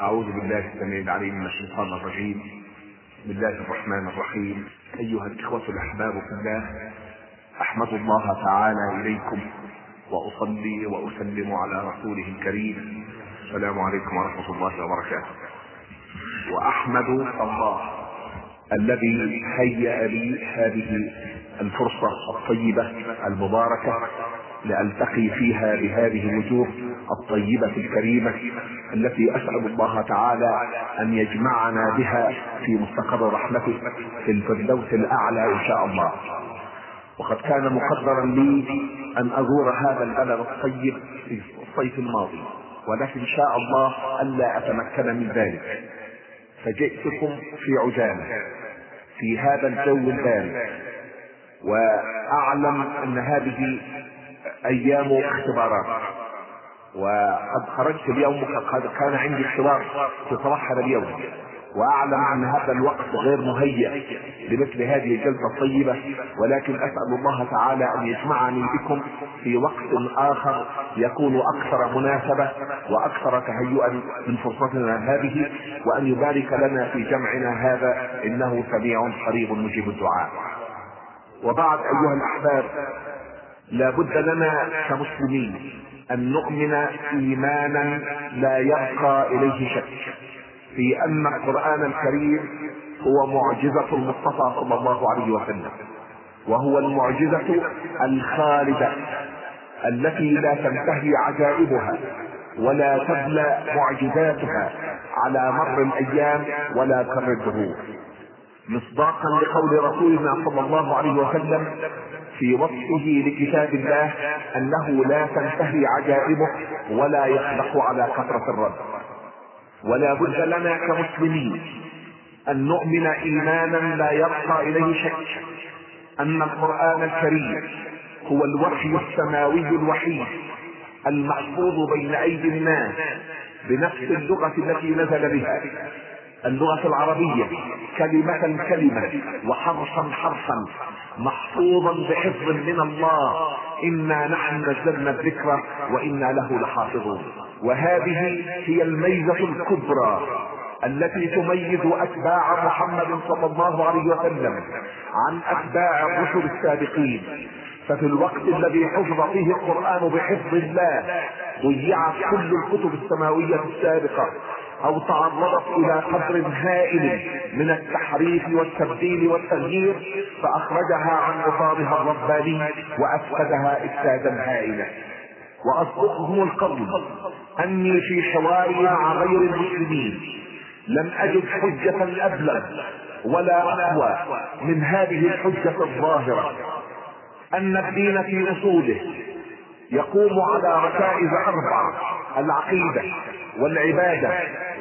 أعوذ بالله السميع العليم من الشيطان الرجيم. بسم الله الرحمن الرحيم. أيها الإخوة الأحباب في الله أحمد الله تعالى إليكم وأصلي وأسلم على رسوله الكريم. السلام عليكم ورحمة الله وبركاته. وأحمد الله الذي هيأ لي هذه الفرصة الطيبة المباركة لألتقي فيها بهذه الوجوه الطيبة الكريمة التي أسأل الله تعالى أن يجمعنا بها في مستقر رحمته في الفردوس الأعلى إن شاء الله. وقد كان مقدرا لي أن أزور هذا البلد الطيب في الصيف الماضي ولكن شاء الله ألا أتمكن من ذلك. فجئتكم في عجالة في هذا الجو البارد وأعلم أن هذه أيام اختبارات وقد خرجت اليوم قد كان عندي اختبار هذا اليوم. وأعلم أن هذا الوقت غير مهيئ لمثل هذه الجلسة الطيبة ولكن أسأل الله تعالى أن يجمعني بكم في وقت آخر يكون أكثر مناسبة وأكثر تهيئا من فرصتنا هذه وأن يبارك لنا في جمعنا هذا. إنه سميع قريب مجيب الدعاء. وبعد أيها الأحباب لا بد لنا كمسلمين أن نؤمن إيمانا لا يبقى إليه شك. في أن القرآن الكريم هو معجزة المصطفى صلى الله عليه وسلم وهو المعجزة الخالدة التي لا تنتهي عجائبها ولا تبلى معجزاتها على مر الأيام ولا كر الدهور مصداقا لقول رسولنا صلى الله عليه وسلم في وصفه لكتاب الله أنه لا تنتهي عجائبه ولا يخلق على كثرة الرد. ولا بد لنا كمسلمين أن نؤمن إيمانا لا يبقى إليه شك أن القرآن الكريم هو الوحي السماوي الوحيد المحفوظ بين أيدي الناس بنفس اللغة التي نزل بها. اللغة العربية كلمة كلمة وحرفا حرفا محفوظا بحفظ من الله. إنا نحن نزلنا الذكر وإنا له لحافظون. وهذه هي الميزة الكبرى التي تميز أتباع محمد صلى الله عليه وسلم عن أتباع الرسل السابقين. ففي الوقت الذي حفظ فيه القرآن بحفظ الله ضيعت كل الكتب السماوية السابقة. أو تعرضت إلى قدر هائل من التحريف والتبديل والتغيير فأخرجها عن اطارها الرباني وأفسدها إفسادا هائلا. وأصدقهم القول أني في حواري مع غير المسلمين لم أجد حجة أبلغ ولا أقوى من هذه الحجة الظاهرة. أن الدين في أصوله يقوم على ركائز أربع العقيدة والعبادة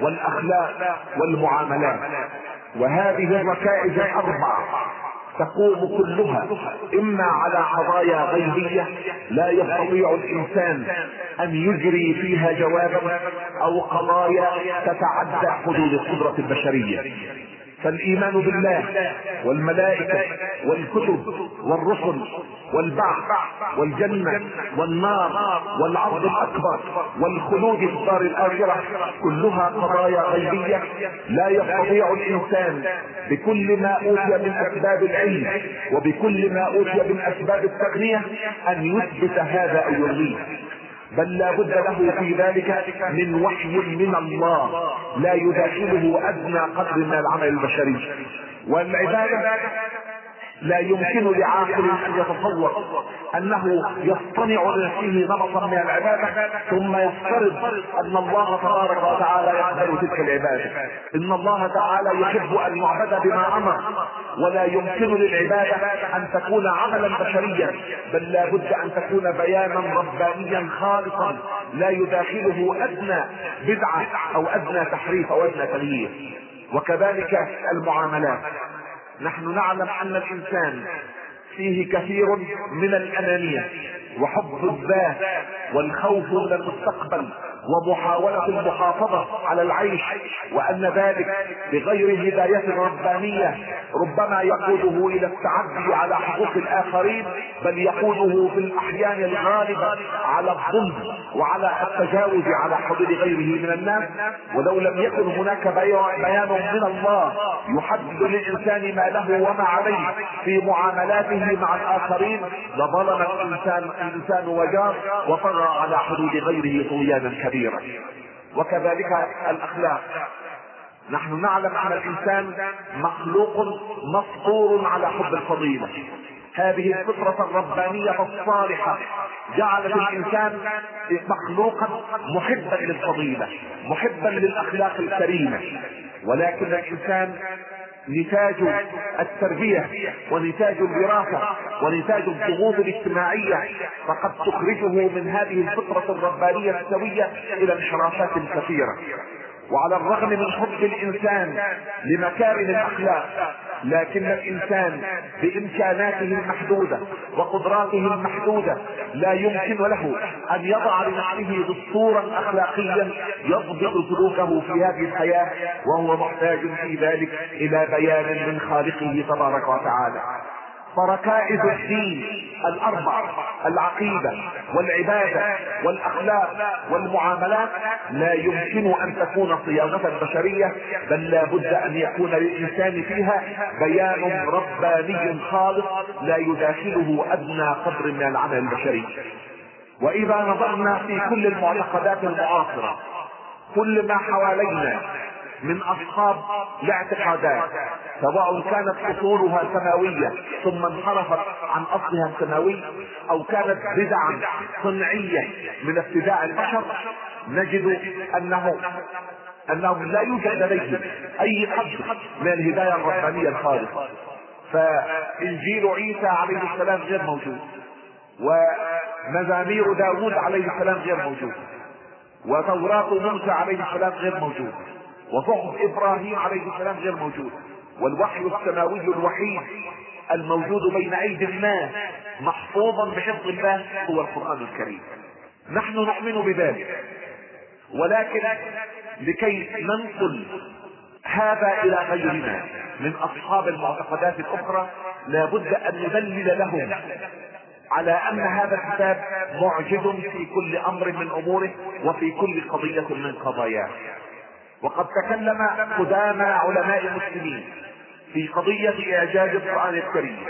والأخلاق والمعاملات. وهذه الركائز الاربع تقوم كلها إما على قضايا غيبية لا يستطيع الإنسان أن يجري فيها جوابا أو قضايا تتعدى حدود القدرة البشرية. فالإيمان بالله والملائكة والكتب والرسل والبعث والجنة والنار والعرض الأكبر والخلود في الدار الآخرة كلها قضايا غيبية لا يستطيع الإنسان بكل ما أوتي من أسباب العلم وبكل ما أوتي من أسباب التقنية أن يثبت هذا أو يلغيه بل لا بد له في ذلك من وحي من الله لا يداخله أدنى قدر من العمل البشري. والعبادة لا يمكن لعاقل أن يتصور أنه يصطنع لنفسه نمطا من العبادة ثم يفترض أن الله تبارك وتعالى يقبل تلك العبادة. إن الله تعالى يحب أن يعبد بما أمر ولا يمكن للعبادة أن تكون عملا بشريا بل لا بد أن تكون بيانا ربانيا خالصا لا يداخله أدنى بدعة أو أدنى تحريف أو أدنى تغيير. وكذلك المعاملات. نحن نعلم أن الإنسان فيه كثير من الأنانية وحب الذات والخوف من المستقبل. ومحاولة المحافظة على العيش وأن ذلك بغير هداية ربانية ربما يقوده إلى التعدي على حقوق الآخرين بل يقوده في الأحيان الغالبة على الظلم وعلى التجاوز على حدود غيره من الناس. ولو لم يكن هناك بيان من الله يحدد للإنسان ما له وما عليه في معاملاته مع الآخرين لظلم الإنسان الإنسان وجار وطغى على حدود غيره طغيانا كبيرا. وكذلك الأخلاق. نحن نعلم أن الإنسان مخلوق مفطور على حب الفضيلة. هذه الفطرة الربانية الصالحة جعلت الإنسان مخلوقا محبا للفضيلة محبا للأخلاق الكريمة. ولكن الإنسان نتاج التربية ونتاج الوراثة ونتاج الضغوط الاجتماعية فقد تخرجه من هذه الفطرة الربانية السوية إلى انحرافات كثيرة. وعلى الرغم من حب الإنسان لمكارم الأخلاق لكن الإنسان بإمكاناته المحدودة وقدراته المحدودة لا يمكن له أن يضع لنفسه دستورا أخلاقيا يضبط سلوكه في هذه الحياة وهو محتاج في ذلك إلى بيان من خالقه تبارك وتعالى. فركائز الدين الاربع العقيدة والعبادة والأخلاق والمعاملات لا يمكن أن تكون صياغة بشرية بل لا بد أن يكون للإنسان فيها بيان رباني خالص لا يداخله أدنى قدر من العمل البشري. وإذا نظرنا في كل المعتقدات المعاصرة كل ما حوالينا من أصحاب الاعتقادات سواء كانت أصولها سماوية ثم انحرفت عن أصلها السماوي أو كانت بدعا صنعية من ابتداع البشر نجد انه أنه لا يوجد لديهم أي قدر من الهداية الربانية الخالصة. فإنجيل عيسى عليه السلام غير موجود ومزامير داوود عليه السلام غير موجود وتوراة موسى عليه السلام غير موجود. وصحف إبراهيم عليه السلام غير موجود. والوحي السماوي الوحيد الموجود بين أيدي الناس محفوظا بحفظ الله هو القرآن الكريم. نحن نؤمن بذلك. ولكن لكي ننقل هذا إلى غيرنا من أصحاب المعتقدات الأخرى لابد أن ندلل لهم على أن هذا الكتاب معجز في كل أمر من أموره وفي كل قضية من قضاياه. وقد تكلم قدامى علماء المسلمين في قضية إعجاز القرآن الكريم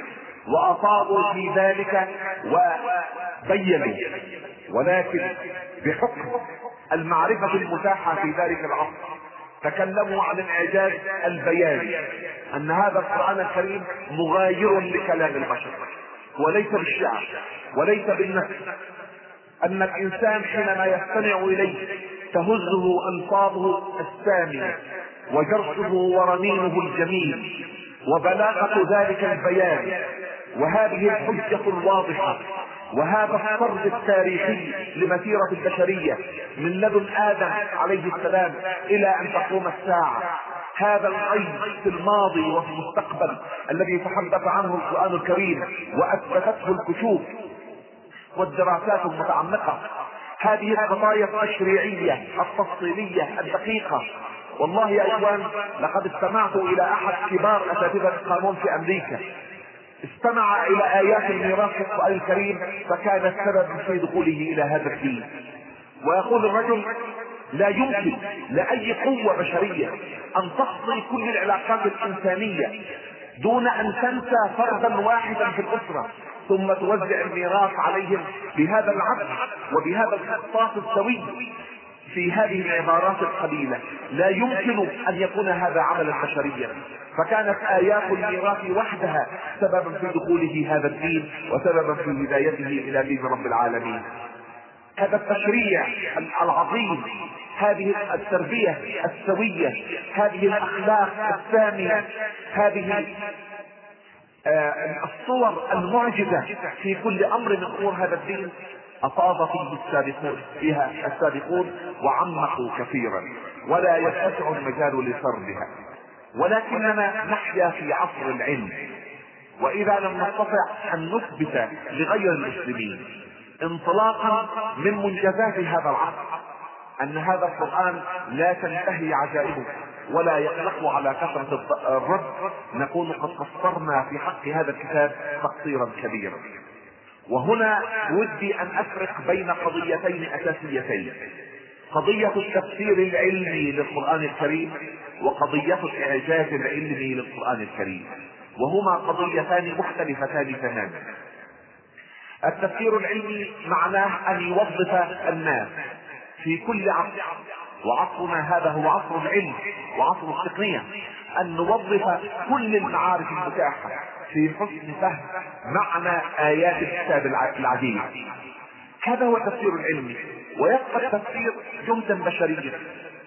وأصابوا في ذلك وبينوا ولكن بحكم المعرفة المتاحة في ذلك العصر تكلموا عن الإعجاز البياني أن هذا القرآن الكريم مغاير لكلام البشر وليس بالشعر وليس بالنفس أن الإنسان حينما يستمع إليه تهزه الفاظه السامية وجرسه ورنينه الجميل وبلاغة ذلك البيان وهذه الحجة الواضحة وهذا الطرد التاريخي لمسيرة البشرية من لدن آدم عليه السلام إلى أن تقوم الساعة. هذا الغيب في الماضي وفي المستقبل الذي تحدث عنه القرآن الكريم وأثبتته الكتب والدراسات المتعمقة هذه القضايا التشريعية التفصيلية الدقيقة. والله يا إخوان لقد استمعت إلى أحد كبار أساتذة القانون في أمريكا. استمع إلى آيات الميراث في القرآن الكريم فكان السبب في دخوله إلى هذا الدين. ويقول الرجل لا يمكن لأي قوة بشرية أن تفصل كل العلاقات الإنسانية دون أن تنسى فردا واحدا في الأسرة. ثم توزع الميراث عليهم بهذا العدل وبهذا الخطاط السوي في هذه العبارات القليلة. لا يمكن أن يكون هذا عملا بشريا. فكانت آيات الميراث وحدها سببا في دخوله هذا الدين وسببا في هدايته إلى دين رب العالمين. هذا التشريع العظيم هذه التربية السوية هذه الأخلاق السامية هذه الصور المعجزة في كل أمر من أمور هذا الدين أفاض فيه السابقون فيها السابقون وعمقوا كثيرا. ولا يتسع المجال لسردها ولكننا نحيا في عصر العلم. وإذا لم نستطع أن نثبت لغير المسلمين انطلاقا من منجزات هذا العصر أن هذا القرآن لا تنتهي عجائبه. ولا يطلق على كثرة الرد. نكون قد قصرنا في حق هذا الكتاب تقصيرا كبيرا. وهنا ودي أن أفرق بين قضيتين أساسيتين. قضية التفسير العلمي للقرآن الكريم وقضية الإعجاز العلمي للقرآن الكريم. وهما قضيتان مختلفتان تماما. التفسير العلمي معناه أن يوظف الناس في كل عصر وعصرنا هذا هو عصر العلم وعصر التقنية أن نوظف كل المعارف المتاحة في حسن فهم معنى آيات الكتاب العديد هذا هو التفسير العلمي ويبقى التفسير جهدا بشريا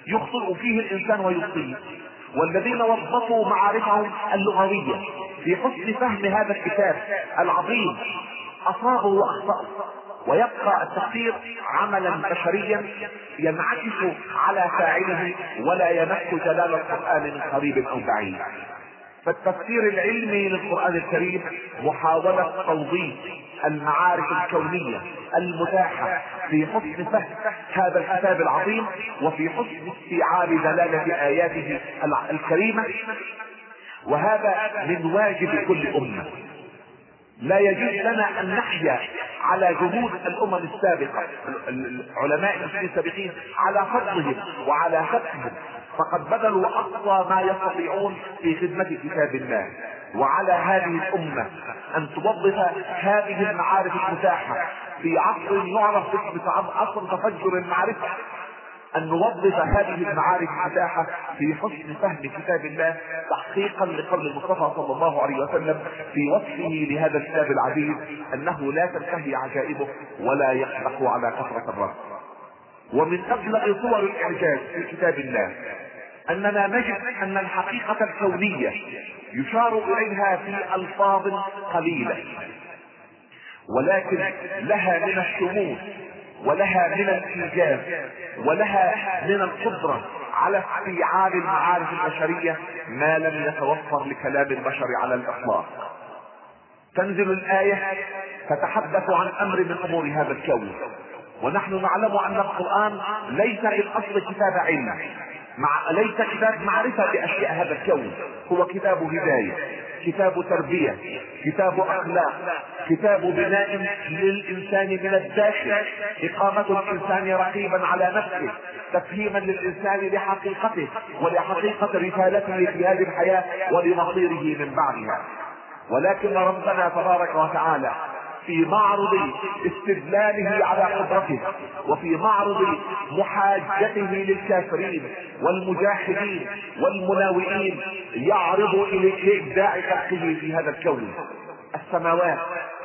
يخطئ فيه الإنسان ويخطئ والذين وظفوا معارفهم اللغوية في حسن فهم هذا الكتاب العظيم اصابوا وأخطأوا. ويبقى التفسير عملا بشريا ينعكس على فاعله ولا يمس جلال القرآن من قريب أو بعيد. فالتفسير العلمي للقرآن الكريم محاولة توظيف المعارف الكونية المتاحة في حسن فهم هذا الكتاب العظيم وفي حسن استيعاب دلالة آياته الكريمة. وهذا من واجب كل أمة. لا يجوز لنا أن نحيا على جهود الأمم السابقة العلماء المسلمين السابقين على فضلهم وعلى فتحهم فقد بذلوا اقصى ما يستطيعون في خدمة كتاب الله. وعلى هذه الأمة أن توظف هذه المعارف المتاحة. في عصر يعرف باسم عصر تفجر المعرفة. أن نوظف هذه المعارف المتاحة في حسن فهم كتاب الله تحقيقا لقول المصطفى صلى الله عليه وسلم في وصفه لهذا الكتاب العزيز أنه لا تنتهي عجائبه ولا يخلق على كثرة الرأس ومن أبلغ صور الإعجاز في كتاب الله أننا نجد أن الحقيقة الكونية يشار إليها في ألفاظ قليلة ولكن لها من الشمول ولها من الايجاز ولها من القدرة على استيعاب المعارف البشرية ما لم يتوفر لكلام البشر على الإطلاق. تنزل الآية تتحدث عن أمر من أمور هذا الكون. ونحن نعلم أن القرآن ليس في الاصل كتاب علم مع ليس كتاب معرفة باشياء هذا الكون هو كتاب هداية. كتاب تربية كتاب أخلاق كتاب بناء للإنسان من الداخل إقامة الإنسان رقيبا على نفسه تفهيما للإنسان لحقيقته ولحقيقة رسالته في هذه الحياة ولمصيره من بعدها. ولكن ربنا تبارك وتعالى في معرض استدلاله على قدرته وفي معرض محاجته للكافرين والمجاهدين والمناوئين يعرض لابداع خلقه في هذا الكون. السماوات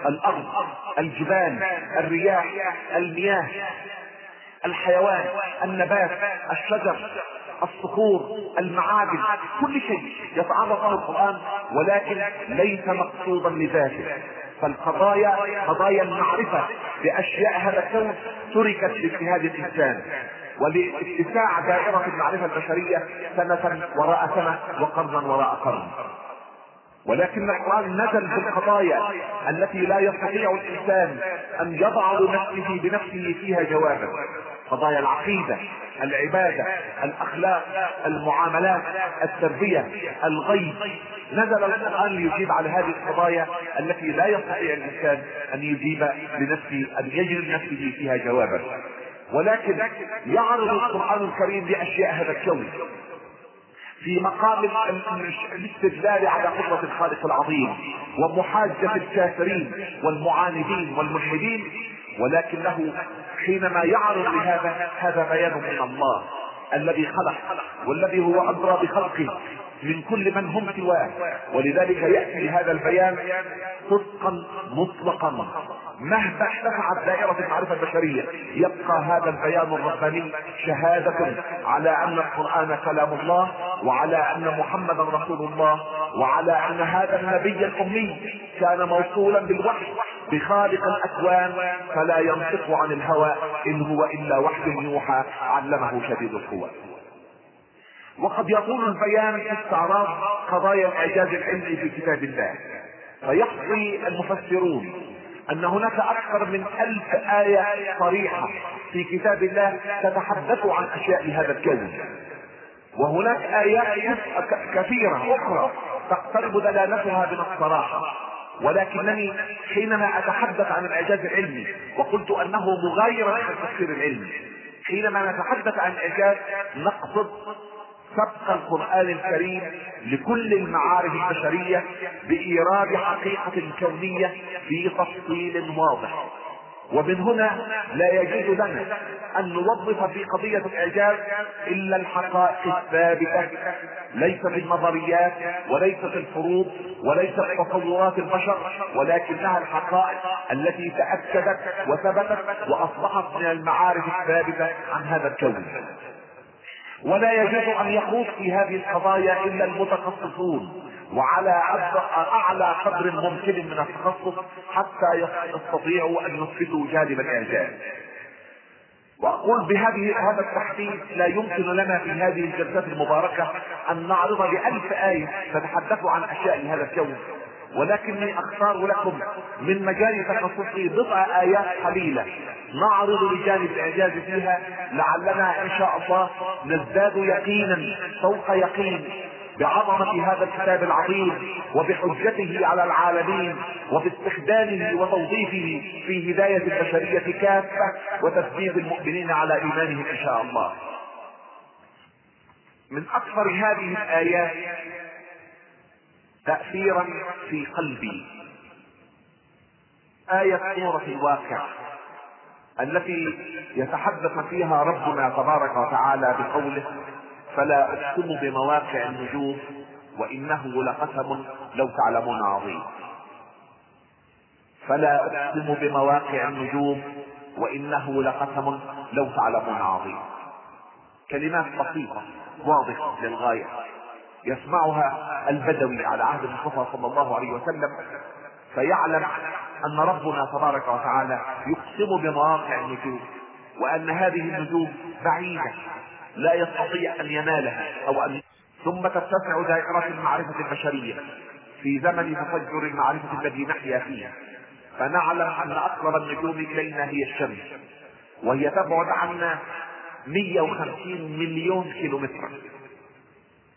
الأرض الجبال الرياح المياه الحيوان النبات الشجر الصخور المعادن كل شيء يتعرض له القرآن ولكن ليس مقصودا لذاته. فالقضايا قضايا المعرفة بأشياء هذا الكون تركت لاجتهاد الإنسان. ولاتساع دائرة المعرفة البشرية سنة وراء سنة وقرنا وراء قرن. ولكن القرآن نزل في القضايا التي لا يستطيع الإنسان أن يضع لنفسه بنفسه فيها جوابا. قضايا العقيدة العبادة الأخلاق المعاملات التربية الغيب. نزل القرآن ليجيب على هذه القضايا التي لا يستطيع الإنسان أن يجيب لنفسه أن يجد لنفسه فيها جوابا. ولكن يعرض القرآن الكريم بأشياء هذا الكون. في مقام الاستدلال على قدرة الخالق العظيم ومحاجة الكافرين والمعاندين والملحدين ولكنه حينما يعرض لهذا هذا بيان من الله الذي خلق والذي هو أدرى بخلقه من كل من هم سواه. ولذلك يأتي هذا البيان صدقا مطلقا. مهما ارتفعت دائرة المعرفة البشرية يبقى هذا البيان الرباني شهادة على أن القرآن كلام الله وعلى أن محمدا رسول الله وعلى أن هذا النبي الأمي كان موصولا بالوحي بخالق الأكوان فلا ينطق عن الهوى إن هو إلا وحي يوحى علمه شديد القوى. وقد يطول البيان في استعراض قضايا الإعجاز العلمي في كتاب الله فيحصي المفسرون أن هناك أكثر من ألف آية صريحة في كتاب الله تتحدث عن أشياء هذا الكون وهناك آيات كثيرة أخرى تقترب دلالتها من الصراحة. ولكنني حينما أتحدث عن الإعجاز العلمي وقلت أنه مغاير عن التفسير العلمي حينما نتحدث عن الاعجاز نقصد سبق القرآن الكريم لكل المعارف البشرية بإيراد حقيقة كونية في تفصيل واضح. ومن هنا لا يجوز لنا أن نوظف في قضية الإعجاز إلا الحقائق الثابتة. ليست النظريات وليست الفروض وليست تصورات البشر ولكنها الحقائق التي تأكدت وثبتت وأصبحت من المعارف الثابتة عن هذا الكون. ولا يجوز أن يخوض في هذه القضايا إلا المتخصصون. وعلى أعلى قدر ممكن من التخصص حتى يستطيعوا أن يثبتوا جانب الإعجاز. وأقول بهذه هذا التحديد لا يمكن لنا في هذه الجلسات المباركة أن نعرض بألف آية تتحدث عن أشياء هذا الكون ولكني أختار لكم من مجال تخصصي بضع آيات قليلة. نعرض لجانب الإعجاز فيها لعلنا إن شاء الله نزداد يقينا فوق يقين بعظمة هذا الكتاب العظيم وبحجته على العالمين وباستخدامه وتوظيفه في هداية البشرية كافة وتثبيت المؤمنين على إيمانهم إن شاء الله. من أكثر هذه الآيات تأثيرا في قلبي. آية سورة الواقع التي يتحدث فيها ربنا تبارك وتعالى بقوله فلا أقسم بمواقع النجوم وإنه لقسم لو تعلمون عظيم. فلا أقسم بمواقع النجوم وإنه لقسم لو تعلمون عظيم. كلمات بسيطة واضحة للغاية يسمعها البدوي على عهد المصطفى صلى الله عليه وسلم فيعلم أن ربنا تبارك وتعالى يقسم بمواقع النجوم وأن هذه النجوم بعيدة لا يستطيع أن ينالها أو أن ثم تتسع دائرة المعرفة البشرية في زمن تفجر المعرفة الذي نحيا فيه. فنعلم أن أقرب النجوم إلينا هي الشمس وهي تبعد عنا 150 مليون كيلومتر.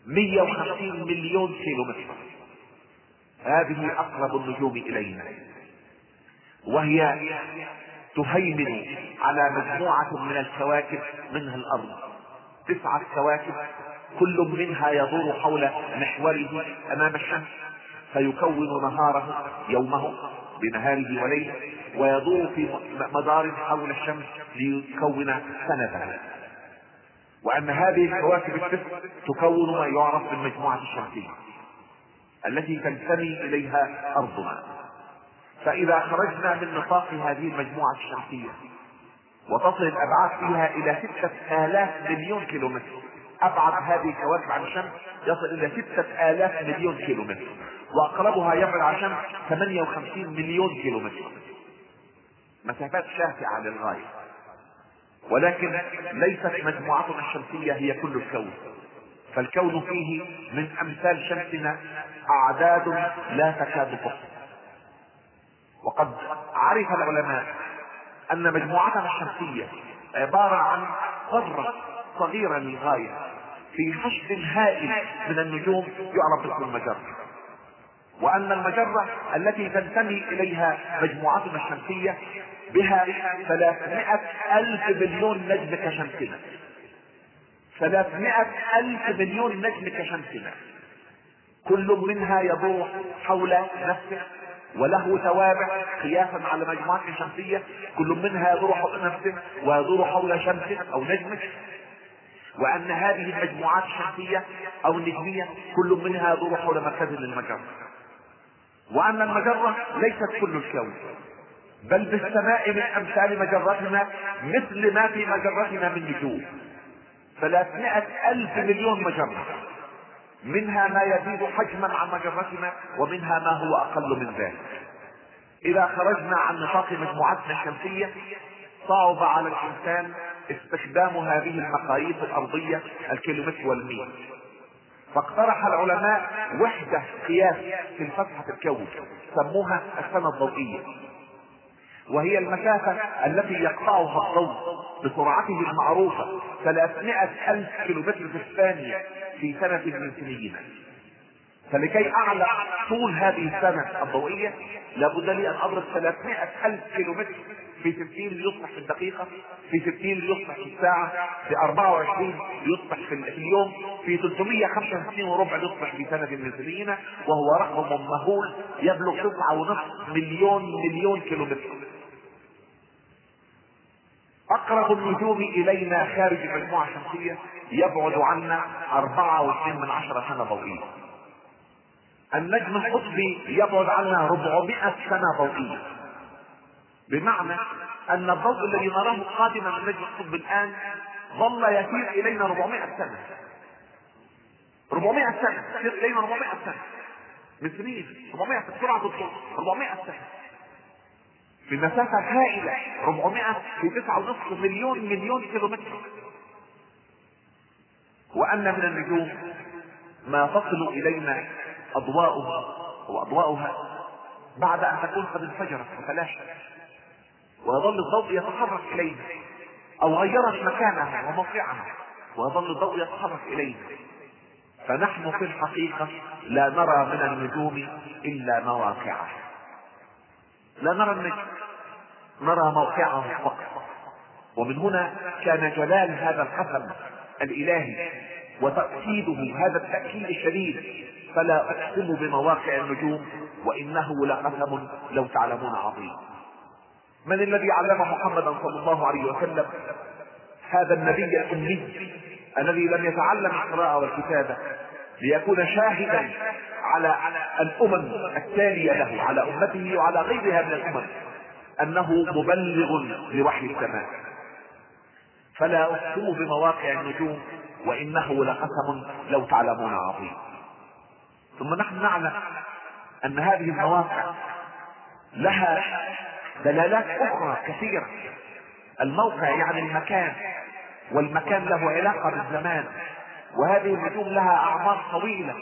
150 مليون كيلومتر. هذه أقرب النجوم إلينا. وهي تهيمن على مجموعة من الكواكب منها الأرض. تسعة كواكب كل منها يدور حول محوره أمام الشمس فيكون نهاره يومه بنهاره وليله ويدور في مدار حول الشمس ليكون سنته وأن هذه الكواكب التسع تكون ما يعرف بالمجموعة الشمسية التي تنتمي إليها أرضنا. فإذا خرجنا من نطاق هذه المجموعة الشمسيه وتصل الأبعاد فيها إلى ستة آلاف مليون كيلومتر. أبعد هذه الكواكب عن الشمس يصل إلى ستة آلاف مليون كيلومتر. وأقربها يبعد عن الشمس 58 مليون كيلومتر. مسافات شاسعة للغاية. ولكن ليست مجموعتنا الشمسية هي كل الكون. فالكون فيه من أمثال شمسنا أعداد لا تكاد تحصى وقد عرف العلماء أن مجموعتنا الشمسية عبارة عن قارة صغيرة للغاية في حشد هائل من النجوم يعرف باسم المجرة. وأن المجرة التي تنتمي إليها مجموعتنا الشمسية بها ثلاثمائة ألف مليون نجم كشمسنا ثلاثمائة ألف مليون نجم كشمسنا كل منها يدور حول نفسه. وله توابع قياسا على مجموعات شمسية كل منها يدور حول نفسه ويدور حول شمسه أو نجمه وأن هذه المجموعات الشمسية أو النجمية كل منها يدور حول مركز للمجرة. وأن المجرة ليست كل الكون بل بالسماء من أمثال مجرتنا مثل ما في مجرتنا من نجوم. ثلاثمائة ألف مليون مجرة. منها ما يزيد حجما عن مجرتنا ومنها ما هو أقل من ذلك. إذا خرجنا عن نطاق مجموعتنا الشمسية صعب على الإنسان استخدام هذه المقاييس الأرضية الكيلومتر والميل فاقترح العلماء وحدة قياس في فتحة الكون سموها السنة الضوئية. وهي المسافة التي يقطعها الضوء بسرعته المعروفة 300 ألف كيلومتر في الثانية في سنة من سنين. فلكي اعلم طول هذه السنة الضوئية لابد لي أن أضرب 300 ألف كيلومتر في 60 ليصبح في الدقيقة في 60 ليصبح في الساعة في 24 ليصبح في اليوم في 365 وربع ليصبح في سنة من سنين. وهو رقم مهول يبلغ 9.5 مليون مليون كيلومتر. أقرب النجوم إلينا خارج المجموعة الشمسية يبعد عنا 4.2 من عشرة سنة ضوئية. النجم القطبي يبعد عنا 400 سنة ضوئية. بمعنى أن الضوء الذي نراه قادما من نجم القطب الآن ظل يسير إلينا 400 سنة. 400 سنة يسير إلينا 400 سنة. من سنين 400 سرعة الضوء 400 سنة. في مسافة هائلة. 400 في 9.5 مليون مليون كيلومتر. وأن من النجوم ما تصل إلينا أضواؤها وأضواؤها بعد أن تكون قد انفجرت وتلاشت. ويظل الضوء يتحرك إلينا أو غيرت مكانها وموقعها. ويظل الضوء يتحرك إلينا. فنحن في الحقيقة لا نرى من النجوم إلا مواقعه لا نرى النجم. نرى موقعه فقط ومن هنا كان جلال هذا القسم الإلهي وتأكيده هذا التأكيد الشديد. فلا أقسم بمواقع النجوم وإنه لقسم لو تعلمون عظيم. من الذي علم محمدا صلى الله عليه وسلم؟ هذا النبي الأمي الذي لم يتعلم القراءة والكتابة ليكون شاهدا على الأمم التالية له على أمته وعلى غيرها من الأمم. أنه مبلغ لوحي السماء. فلا أقسم بمواقع النجوم وإنه لقسم لو تعلمون عظيم. ثم نحن نعلم أن هذه المواقع لها دلالات أخرى كثيرة. الموقع يعني المكان والمكان له علاقة بالزمان وهذه النجوم لها اعمار طويلة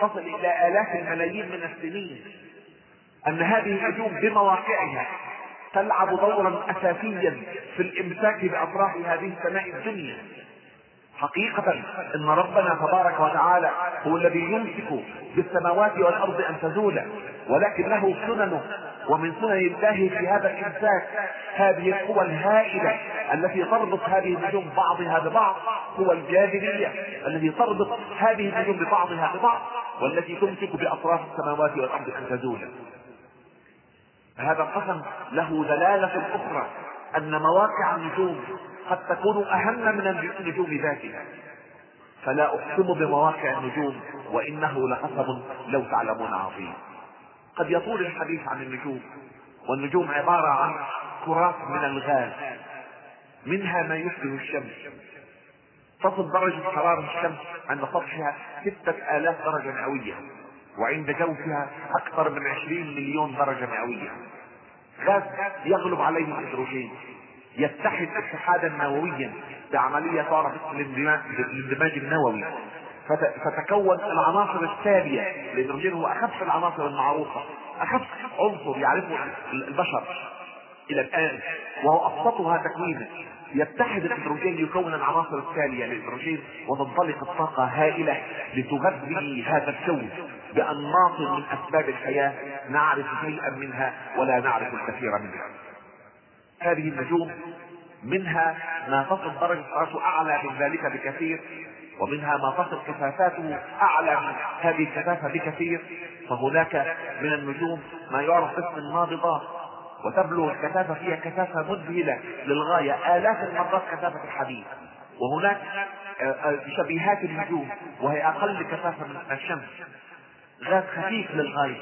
تصل إلى آلاف الملايين من السنين. أن هذه النجوم بمواقعها تلعب دورا أساسيا في الإمساك باطراف هذه السماء الدنيا. حقيقة إن ربنا تبارك وتعالى هو الذي يمسك بالسماوات والأرض أن تزولا ولكن له سننه ومن سنن الله في هذا الإمساك هذه القوى الهائلة التي تربط هذه النجوم بعضها ببعض قوى الجاذبية التي تربط هذه النجوم ببعضها ببعض والتي تمسك بأطراف السماوات والأرض أن تزولا هذا القسم له دلالة أخرى أن مواقع النجوم قد تكون أهم من النجوم ذاتها. فلا أقسم بمواقع النجوم وإنه لقسم لو تعلمون عظيم. قد يطول الحديث عن النجوم والنجوم عبارة عن كرات من الغاز منها ما يشبه الشمس. تصل درجة حرارة الشمس عند سطحها ستة آلاف درجة مئوية. وعند جوفها أكثر من عشرين مليون درجة مئوية. غاز يغلب عليه الهيدروجين يتحد اتحادا نوويا بعملية تعرف الاندماج النووي. فتكون العناصر التالية الهيدروجين هو أخف العناصر المعروفة أخف عنصر يعرفه البشر إلى الآن وهو أبسطها تكوينا. يتحد الهيدروجين يكون العناصر التالية للهيدروجين وتنطلق الطاقة هائلة لتغذي هذا الكون. بأنماط من أسباب الحياة نعرف شيئا منها ولا نعرف الكثير منها. هذه النجوم منها ما تصل درجة حرارته أعلى من ذلك بكثير ومنها ما تصل كثافاته أعلى من هذه الكثافة بكثير. فهناك من النجوم ما يعرف باسم النابضات وتبلغ الكثافة فيها كثافة مذهلة للغاية آلاف المرات كثافة الحديد. وهناك آه، آه، شبيهات النجوم وهي أقل كثافة من الشمس. غاز خفيف للغاية.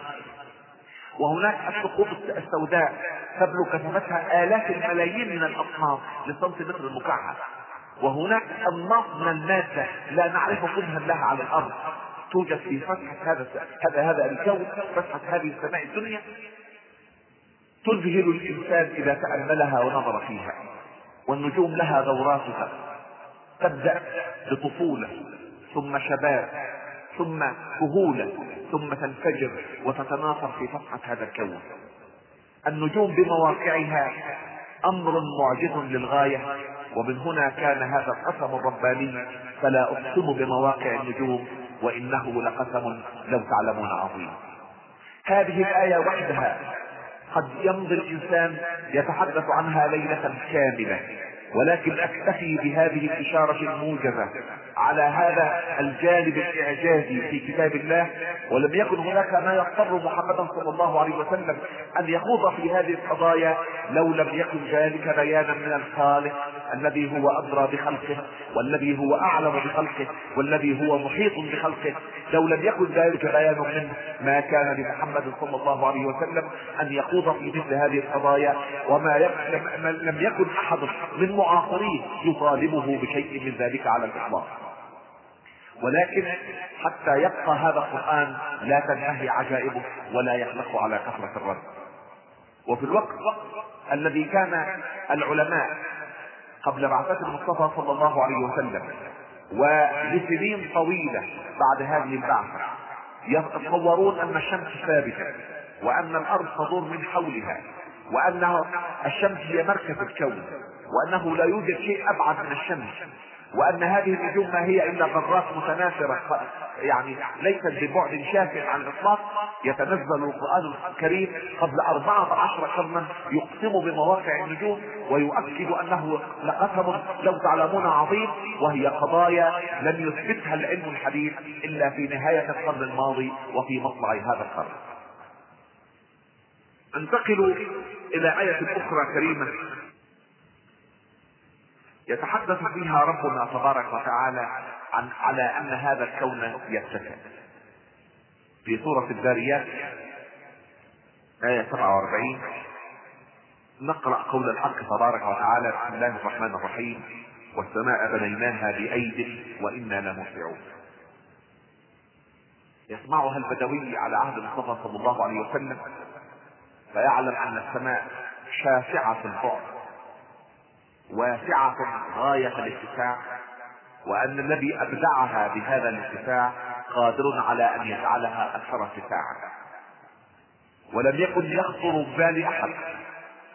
وهناك الثقوب السوداء تبلغ كثافتها آلاف الملايين من الأصناف للسنتيمتر المكعب وهناك أنماط من المادة لا نعرف كلها لها على الأرض. توجد في فتحة هذا هذا هذا الكون فتحة هذه السماء الدنيا تذهل الإنسان إذا تأملها ونظر فيها. والنجوم لها دوراتها. تبدأ بطفولة ثم شباب ثم كهولة ثم تنفجر وتتناثر في صفحة هذا الكون. النجوم بمواقعها أمر معجز للغاية ومن هنا كان هذا القسم الرباني فلا أقسم بمواقع النجوم وإنه لقسم لو تعلمون عظيم. هذه الآية وحدها قد يمضي الإنسان يتحدث عنها ليلة كاملة ولكن أكتفي بهذه الإشارة الموجزة. على هذا الجانب الاعجازي في كتاب الله ولم يكن هناك ما يضطر محمدا صلى الله عليه وسلم أن يخوض في هذه القضايا لو لم يكن ذلك بيانا من الخالق. الذي هو ادرى بخلقه والذي هو أعلم بخلقه والذي هو محيط بخلقه. لو لم يكن ذلك بيان منه ما كان لمحمد صلى الله عليه وسلم أن يخوض في مثل هذه القضايا. وما لم يكن أحد من معاصريه يطالبه بشيء من ذلك على الإطلاق. ولكن حتى يبقى هذا القرآن لا تنتهي عجائبه ولا يخلق على كثرة الرد. وفي الوقت الذي كان العلماء قبل بعثة المصطفى صلى الله عليه وسلم. ولسنين طويلة بعد هذه البعثة. يتصورون أن الشمس ثابتة وأن الأرض تدور من حولها وأن الشمس هي مركز الكون وأنه لا يوجد شيء أبعد من الشمس. وأن هذه النجوم ما هي إلا ذرات متناثرة يعني ليست ببعد شاسع عن الإطلاق. يتنزل القرآن الكريم قبل أربعة عشر قرنا يقسم بمواقع النجوم ويؤكد أنه لقسم لو تعلمون عظيم وهي قضايا لم يثبتها العلم الحديث إلا في نهاية القرن الماضي وفي مطلع هذا القرن. أنتقل إلى آية أخرى كريمة. يتحدث فيها ربنا تبارك وتعالى عن على أن هذا الكون يتسع في سورة الذاريات آية 47 نقرأ قول الحق تبارك وتعالى بسم الله الرحمن الرحيم والسماء بنيناها بأيد وإنا لموسعون. يسمعها البدوي على عهد المصطفى صلى الله عليه وسلم فيعلم أن السماء شاسعة البعد. واسعة غاية الاتساع وأن الذي أبدعها بهذا الاتساع قادر على أن يجعلها أكثر اتساعا. ولم يكن يخطر ببال أحد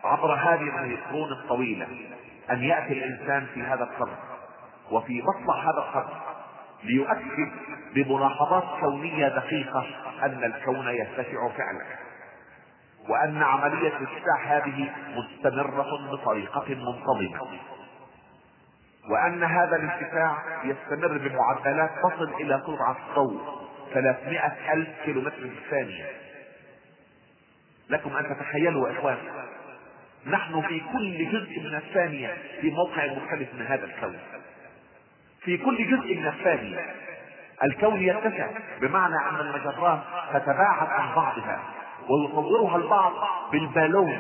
عبر هذه القرون الطويلة أن يأتي الإنسان في هذا القرن وفي مطلع هذا القرن ليؤكد بملاحظات كونية دقيقة أن الكون يتسع فعلا. وأن عملية الاتساع هذه مستمرة بطريقة منتظمة. وأن هذا الاتساع يستمر بمعدلات تصل إلى سرعة الضوء 300 ألف كيلومتر في الثانية. لكم أن تتخيلوا يا إخوان نحن في كل جزء من الثانية في موقع مختلف من هذا الكون. في كل جزء من الثانية الكون يتسع بمعنى أن المجرات تتباعد عن بعضها. ويصورها البعض بالبالون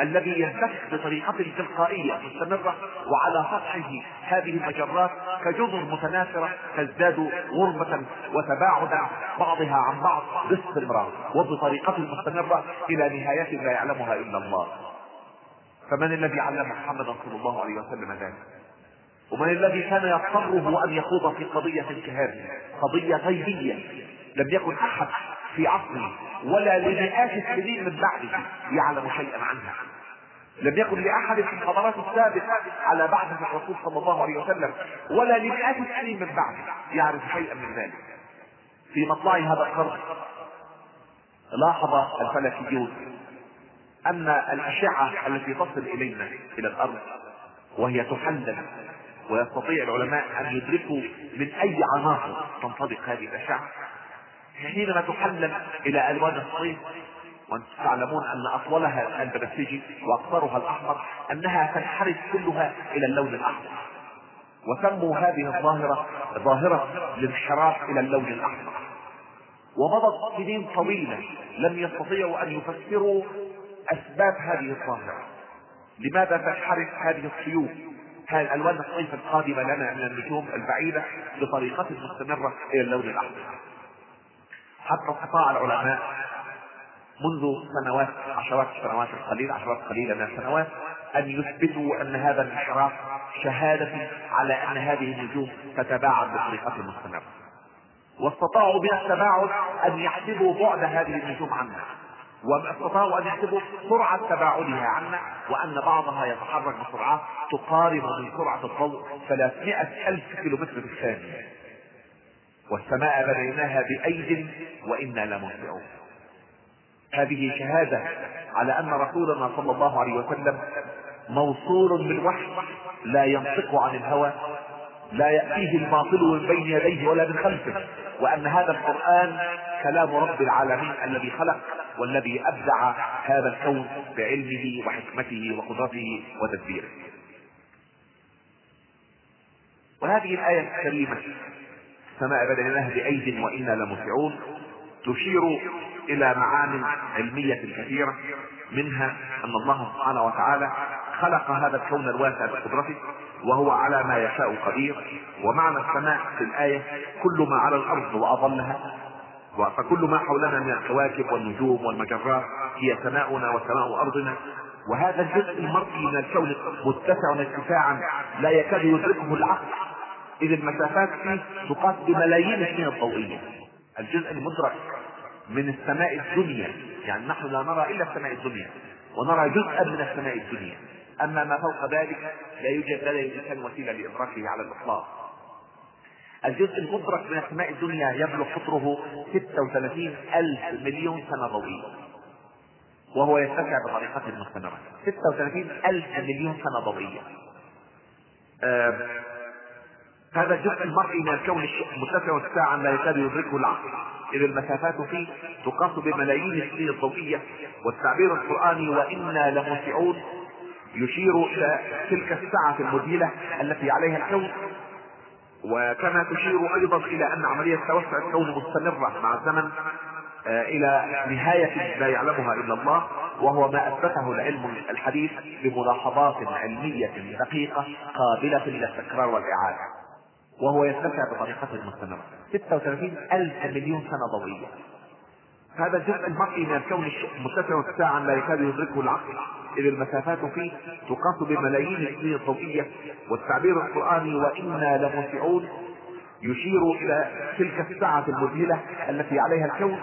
الذي ينتفخ بطريقة تلقائية مستمرة وعلى سطحه هذه المجرات كجزر متناثرة تزداد غربة وتباعدا بعضها عن بعض باستمرار وبطريقة مستمرة إلى نهاية لا يعلمها إلا الله. فمن الذي علم محمدا صلى الله عليه وسلم ذلك؟ ومن الذي كان يضطره أن يخوض في قضية كهذه قضية غيبية لم يكن أحد في عصره ولا لمئات السنين من بعده يعلم شيئا عنها. لم يكن لأحد في الحضارات السابقة على بعثة الرسول صلى الله عليه وسلم ولا لمئات السنين من بعده يعرف شيئا من ذلك. في مطلع هذا القرن لاحظ الفلكيون أن الأشعة التي تصل إلينا إلى الأرض وهي تحلل ويستطيع العلماء أن يدركوا من أي عناصر تنطبق هذه الأشعة. حينما تحلل إلى ألوان الصيف وأنتم تعلمون أن أطولها البنفسجي واكثرها الأحمر أنها تنحرف كلها إلى اللون الأحمر. وسموا هذه الظاهرة ظاهرة الانحراف إلى اللون الأحمر. ومضت سنين طويلة لم يستطيعوا أن يفسروا أسباب هذه الظاهرة. لماذا تنحرف هذه السيوف؟ هذه ألوان الصيف القادمة لنا من النجوم البعيدة بطريقة مستمرة إلى اللون الأحمر؟ حتى استطاع العلماء منذ سنوات عشرات السنوات القليلة عشرات قليلة من السنوات أن يثبتوا أن هذا الانحراف شهادة على أن هذه النجوم تتباعد بطريقة مستمرة. واستطاعوا من التباعد أن يحسبوا بعد هذه النجوم عنها واستطاعوا أن يحسبوا سرعة تباعدها عنا وأن بعضها يتحرك بسرعات تقارب من سرعة الضوء 300 ألف كيلومتر في الثانية. والسماء بنيناها بأيد وإنا لموسعون. هذه شهادة على أن رسولنا صلى الله عليه وسلم موصول بالوحي لا ينطق عن الهوى لا يأتيه الباطل من بين يديه ولا من خلفه وأن هذا القرآن كلام رب العالمين الذي خلق والذي أبدع هذا الكون بعلمه وحكمته وقدرته وتدبيره. وهذه الآية الكريمة السماء بنيناها بأيد وإنا لمسعون. تشير إلى معان علمية كثيرة منها أن الله سبحانه وتعالى خلق هذا الكون الواسع بقدرته وهو على ما يشاء قدير. ومعنى السماء في الآية كل ما على الأرض وأظلها فكل ما حولنا من الكواكب والنجوم والمجرات هي سماؤنا وسماء أرضنا. وهذا الجزء المرئي من الكون متسع اتساعا لا يكاد يدركه العقل. إذ المسافات فيه تقاس بملايين السنين الضوئية. الجزء المدرك من السماء الدنيا. يعني نحن لا نرى إلا السماء الدنيا ونرى جزءا من السماء الدنيا. أما ما فوق ذلك لا يوجد لدى الإنسان وسيلة لإدراكه على الإطلاق. الجزء المدرك من السماء الدنيا يبلغ قطره 36 ألف مليون سنة ضوئية. وهو يتسع بطريقته المستمرة 36 ألف مليون سنة ضوئية. آه هذا الجزء المرئي من الكون متسع ساعة لا يكاد يدركه العقل. إذ المسافات فيه تقاس بملايين السنين الضوئية والتعبير القرآني وإنا لموسعون يشير إلى تلك الساعة المذهلة التي عليها الكون. وكما تشير أيضا إلى أن عملية توسع الكون مستمرة مع الزمن آه، إلى نهاية لا يعلمها إلا الله وهو ما أثبته العلم الحديث بملاحظات علمية دقيقة قابلة للتكرار والإعادة. وهو يتسع بطريقته المستمرة 36 ألف مليون سنة ضوئية. هذا الجزء المرئي من الكون متسع ساعة لا يكاد يدركه العقل. إذ المسافات فيه تقاس بملايين السنين الضوئية والتعبير القرآني وإنا لموسعون يشير إلى تلك الساعة المذهلة التي عليها الكون.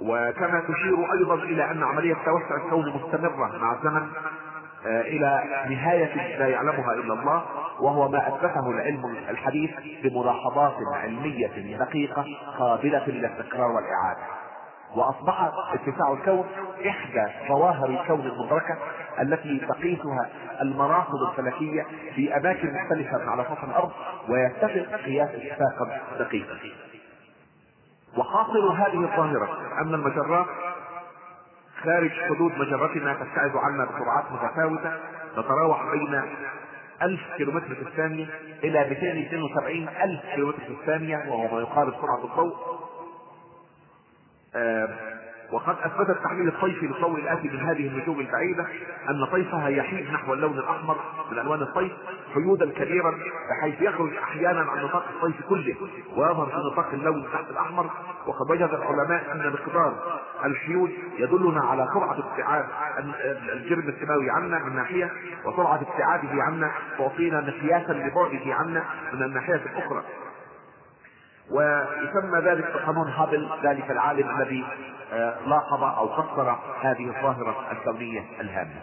وكما تشير أيضا إلى أن عملية توسع الكون مستمرة مع الزمن آه، إلى نهاية لا يعلمها إلا الله وهو ما أثبته العلم الحديث بملاحظات علمية دقيقة قابلة للتكرار والإعادة. وأصبح اتساع الكون إحدى ظواهر الكون المدركه التي تقيسها المراصد الفلكية في أماكن مختلفة على سطح الأرض ويتفق قياس اتفاقا دقيقا. وحاصل هذه الظاهرة ان المجرات خارج حدود مجرتنا تبتعد عنا بسرعات متفاوتة تتراوح بين ألف كيلومتر في الثانية إلى 272 ألف كيلومتر في الثانية وهو ما يقارب سرعة الضوء. آه، وقد اثبت التحليل الطيفي للضوء الآتي من هذه النجوم البعيدة أن طيفها يحيد نحو اللون الأحمر من الوان الطيف حيودا كبيرا بحيث يخرج أحيانا عن نطاق الطيف كله. ويظهر في نطاق اللون تحت الأحمر. وقد وجد العلماء أن مقدار الحيود يدلنا على سرعة ابتعاد الجرم السماوي عنا من ناحية وسرعة ابتعاده عنا تعطينا مقياسا لبعده عنا من الناحية الأخرى. ويسمى ذلك بقانون هابل ذلك العالم الذي آه، لاحظ أو فسر هذه الظاهرة الكونية الهامة.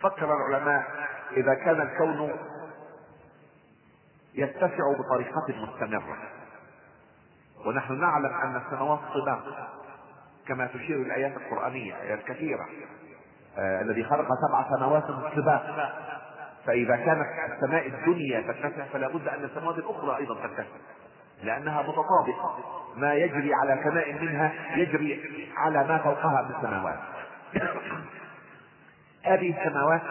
فكر العلماء إذا كان الكون يتسع بطريقة مستمرة. ونحن نعلم أن السماوات طباق كما تشير الآيات القرآنية ايات كثيرة آه الذي خلق سبع سماوات طباق فإذا كانت السماء الدنيا تتسع فلا بد أن السماوات الأخرى أيضا تتسع لأنها متطابقة. ما يجري على سماء منها يجري على ما فوقها من السماوات. هذه السماوات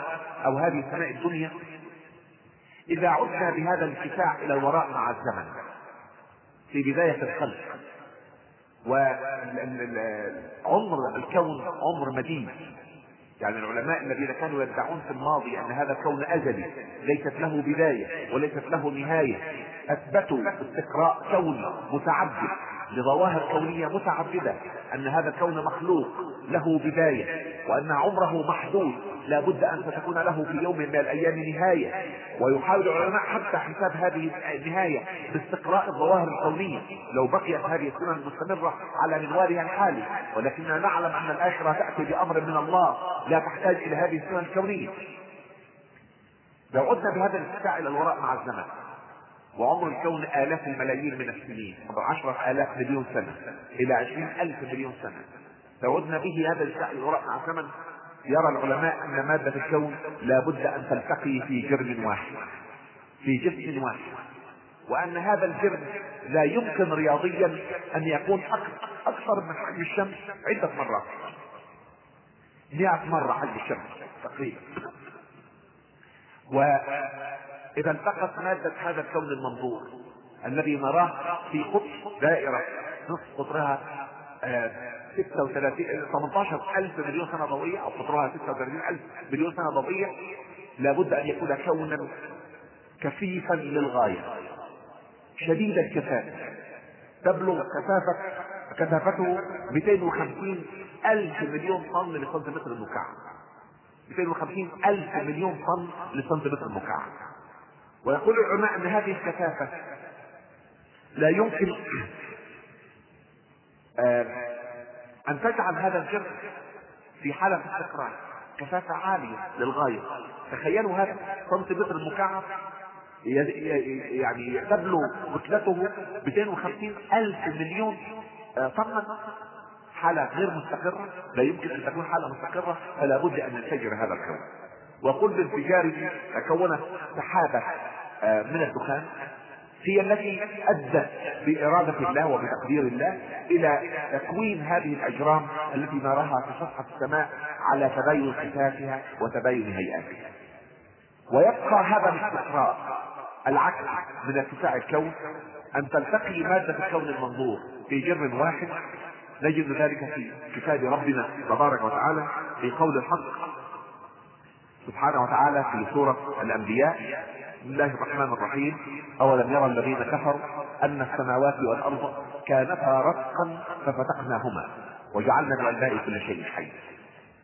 أو هذه السماء الدنيا إذا عدنا بهذا الاتساع إلى الوراء مع الزمن في بداية الخلق وعمر الكون عمر مديد يعني العلماء الذين كانوا يدعون في الماضي أن هذا الكون أزلي ليست له بداية وليست له نهاية أثبتوا استقراء كوني متعدد لظواهر كونية متعدده أن هذا الكون مخلوق له بداية وأن عمره محدود. لا بد أن ستكون له في يوم من الأيام نهاية. ويحاول العلماء حتى حساب هذه النهاية باستقراء الظواهر الكونيه لو بقيت هذه السنن مستمره على منوالها الحالي. ولكننا نعلم أن الآخرة تأتي بأمر من الله. لا تحتاج إلى هذه السنن الكونية. لو عدنا بهذا الاتساع إلى الوراء مع الزمن. وعمر الكون آلاف الملايين من السنين. عشرة آلاف مليون سنة. إلى عشرين ألف مليون سنة. لو عدنا به هذا الشأن الوراء مع الزمن يرى العلماء أن مادة الكون لا بد أن تلتقي في جرم واحد في جسم واحد وأن هذا الجرم لا يمكن رياضيا أن يكون أكثر من حجم الشمس عدة مرات. مئة مرة حجم الشمس تقريبا. وإذا التقت مادة هذا الكون المنظور الذي نراه في قطر دائرة نصف قطرها 36 18 ألف مليون سنة ضوئية أو قطرها 36 ألف مليون سنة ضوئية لابد أن يكون كونا كثيفا للغاية شديد الكثافة تبلغ كثافة كثافته 250 ألف مليون طن لسنتيمتر المكعب 250 ألف مليون طن لسنتيمتر مكعب ويقول العلماء أن هذه الكثافة لا يمكن أن تجعل هذا الجرم في حالة استقرار كثافة عالية للغاية. تخيلوا هذا سنتيمتر المكعب يعني تبلغ كتلته 250 ألف مليون طن حالة غير مستقرة لا يمكن أن تكون حالة مستقرة فلا بد أن ينفجر هذا الكون. وقل بانفجاره تكونت سحابة من الدخان. هي التي أدت بإرادة الله وبتقدير الله إلى تكوين هذه الأجرام التي نراها في سطح السماء على تباين صفاتها وتباين هيئاتها. ويبقى هذا الاستقراء العكس من اتساع الكون أن تلتقي مادة الكون المنظور في جر واحد. نجد ذلك في كتاب ربنا تبارك وتعالى في قول الحق سبحانه وتعالى في سورة الأنبياء. بسم الله الرحمن الرحيم. أولم يرى الذين كفروا أن السماوات والأرض كانتا رتقا ففتقناهما وجعلنا من الماء كل شيء حي.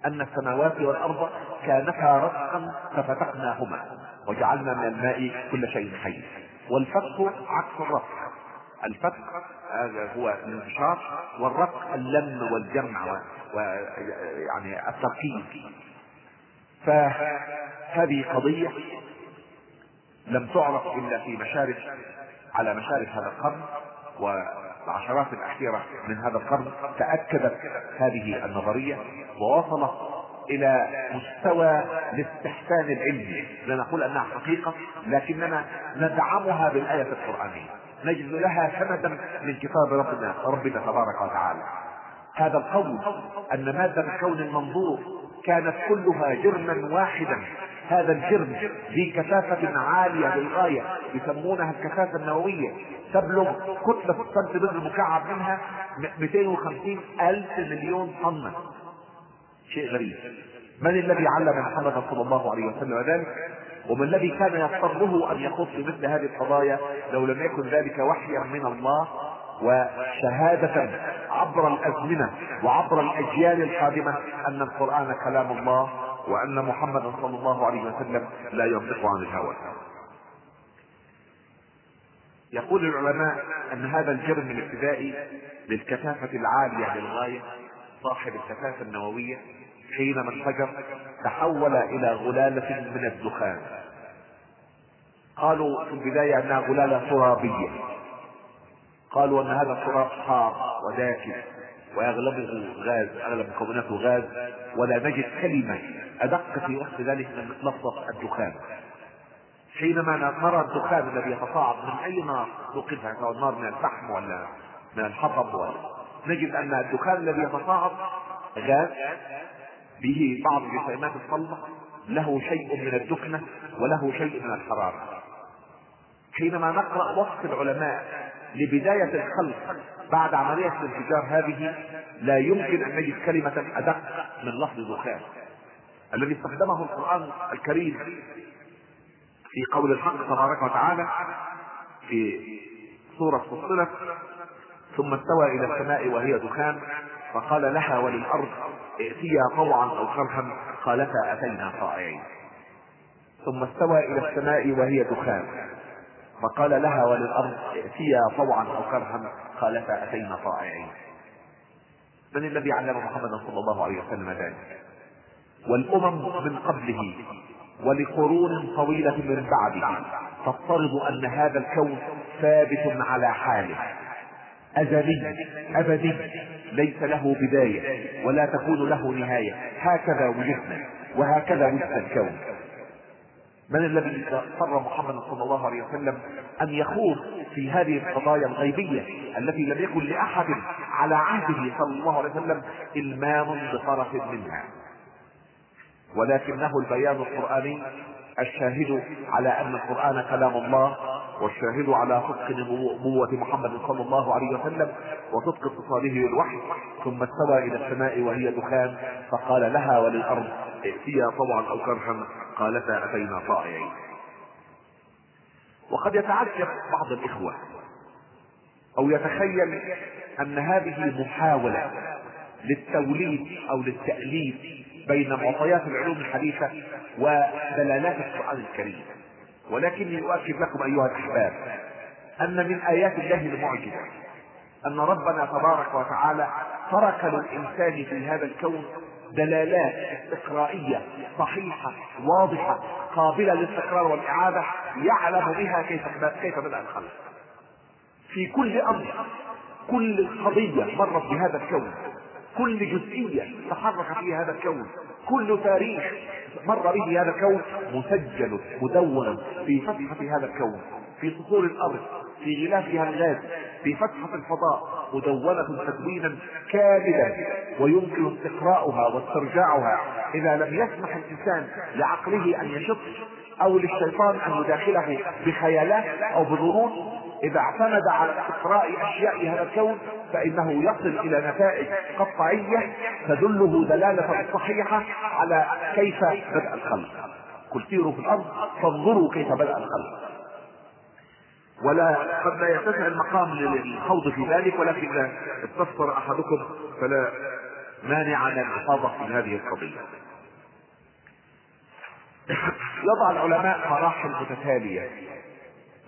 أن السماوات والأرض كانتا رتقا ففتقناهما وجعلنا من الماء كل شيء حي. والفتق عكس الرتق الفتق هذا هو الانتشار والرتق اللم والجمع ويعني التركيب. فهذه قضية لم تعرف إلا في مشارف على مشارف هذا القرن والعشرات الأخيرة من هذا القرن تأكدت هذه النظرية ووصلت إلى مستوى الاستحسان العلمي. لا نقول أنها حقيقة لكننا ندعمها بالآية القرآنية. نجد لها سندا من كتاب ربنا ربنا تبارك وتعالى. هذا القول أن مادة الكون المنظور كانت كلها جرما واحدا. هذا الجرم ذي كثافة عالية للغاية يسمونها الكثافة النووية. تبلغ كتلة السنتيمتر المكعب منها 250 ألف مليون طن شيء غريب. من الذي علم محمد صلى الله عليه وسلم ذلك؟ وما الذي كان يضطره أن يخوض في مثل هذه القضايا لو لم يكن ذلك وحيا من الله وشهادة عبر الأزمنة وعبر الأجيال القادمة أن القرآن كلام الله وأن محمدا صلى الله عليه وسلم لا ينطق عن الهوى. يقول العلماء أن هذا الجرم الابتدائي للكثافة العالية للغاية صاحب الكثافة النووية حينما انفجر تحول إلى غلالة من الدخان. قالوا في البداية أنها غلالة ترابية. قالوا أن هذا التراب حار وداكن ويغلبه غاز أغلب مكوناته غاز ولا نجد كلمة. أدق في وقت ذلك من لفظه الدخان. حينما نرى الدخان الذي يتصاعد من أي نار نوقدها سواء النار من الفحم ولا من الحطب ولا نجد أن الدخان الذي يتصاعد غاز به بعض الجسيمات الصلبة. له شيء من الدفنة وله شيء من الحرارة. حينما نقرأ وصف العلماء لبداية الخلق بعد عملية الانفجار هذه لا يمكن أن نجد كلمة أدق من لفظ دخان الذي استخدمه القرآن الكريم في قول الحق تبارك وتعالى في سورة فصلت ثم استوى إلى السماء وهي دخان فقال لها وللأرض ائتيا طوعا أو كرها قالتا أتينا طائعين. ثم استوى إلى السماء وهي دخان فقال لها وللأرض ائتيا طوعا أو كرها قالتا أتينا طائعين. من الذي علم محمدا صلى الله عليه وسلم ذلك؟ والأمم من قبله ولقرون طويلة من بعده تفترض أن هذا الكون ثابت على حاله. أزلي أبدي ليس له بداية ولا تكون له نهاية. هكذا وجدنا وهكذا وجد الكون. من الذي اضطر محمد صلى الله عليه وسلم أن يخوض في هذه القضايا الغيبية التي لم يكن لأحد على عهده صلى الله عليه وسلم إلمام بطرف منها؟ ولكنه البيان القرآني الشاهد على أن القرآن كلام الله والشاهد على صدق نبوة محمد صلى الله عليه وسلم وصدق اتصاله بالوحي. ثم استوى إلى السماء وهي دخان فقال لها وللأرض ائتيا طوعا أو كرها قالتا أتينا طائعين. وقد يتعجب بعض الإخوة أو يتخيل أن هذه محاولة للتوليد أو للتأليف بين معطيات العلوم الحديثة ودلالات القرآن الكريم. ولكني أؤكد لكم أيها الأحباب أن من آيات الله المعجزة أن ربنا تبارك وتعالى ترك للإنسان في هذا الكون دلالات استقرائية صحيحة واضحة قابلة للتكرار والإعادة يعلم بها كيف كيف بدأ الخلق. في كل أمر كل قضية مرت بهذا الكون كل جزئية تحرك فيها هذا الكون كل تاريخ مر به هذا الكون مسجل مدون في فتحة هذا الكون في سطور الأرض في غلافها الغاز في فتحة الفضاء مدونة تدوينا كاملا ويمكن استقراؤها واسترجاعها. إذا لم يسمح الإنسان لعقله أن يشط أو للشيطان أن يداخله بخيالات أو بظنون إذا اعتمد على استقراء أشياء هذا الكون فإنه يصل إلى نتائج قطعية تدله دلالة صحيحة على كيف بدأ الخلق. قل سيروا في الأرض فانظروا كيف بدأ الخلق. ولا قد لا يتسع المقام للخوض في ذلك ولكن اذا استفسر أحدكم فلا مانع من الحفاظة في هذه القضية. يضع العلماء مراحل متتالية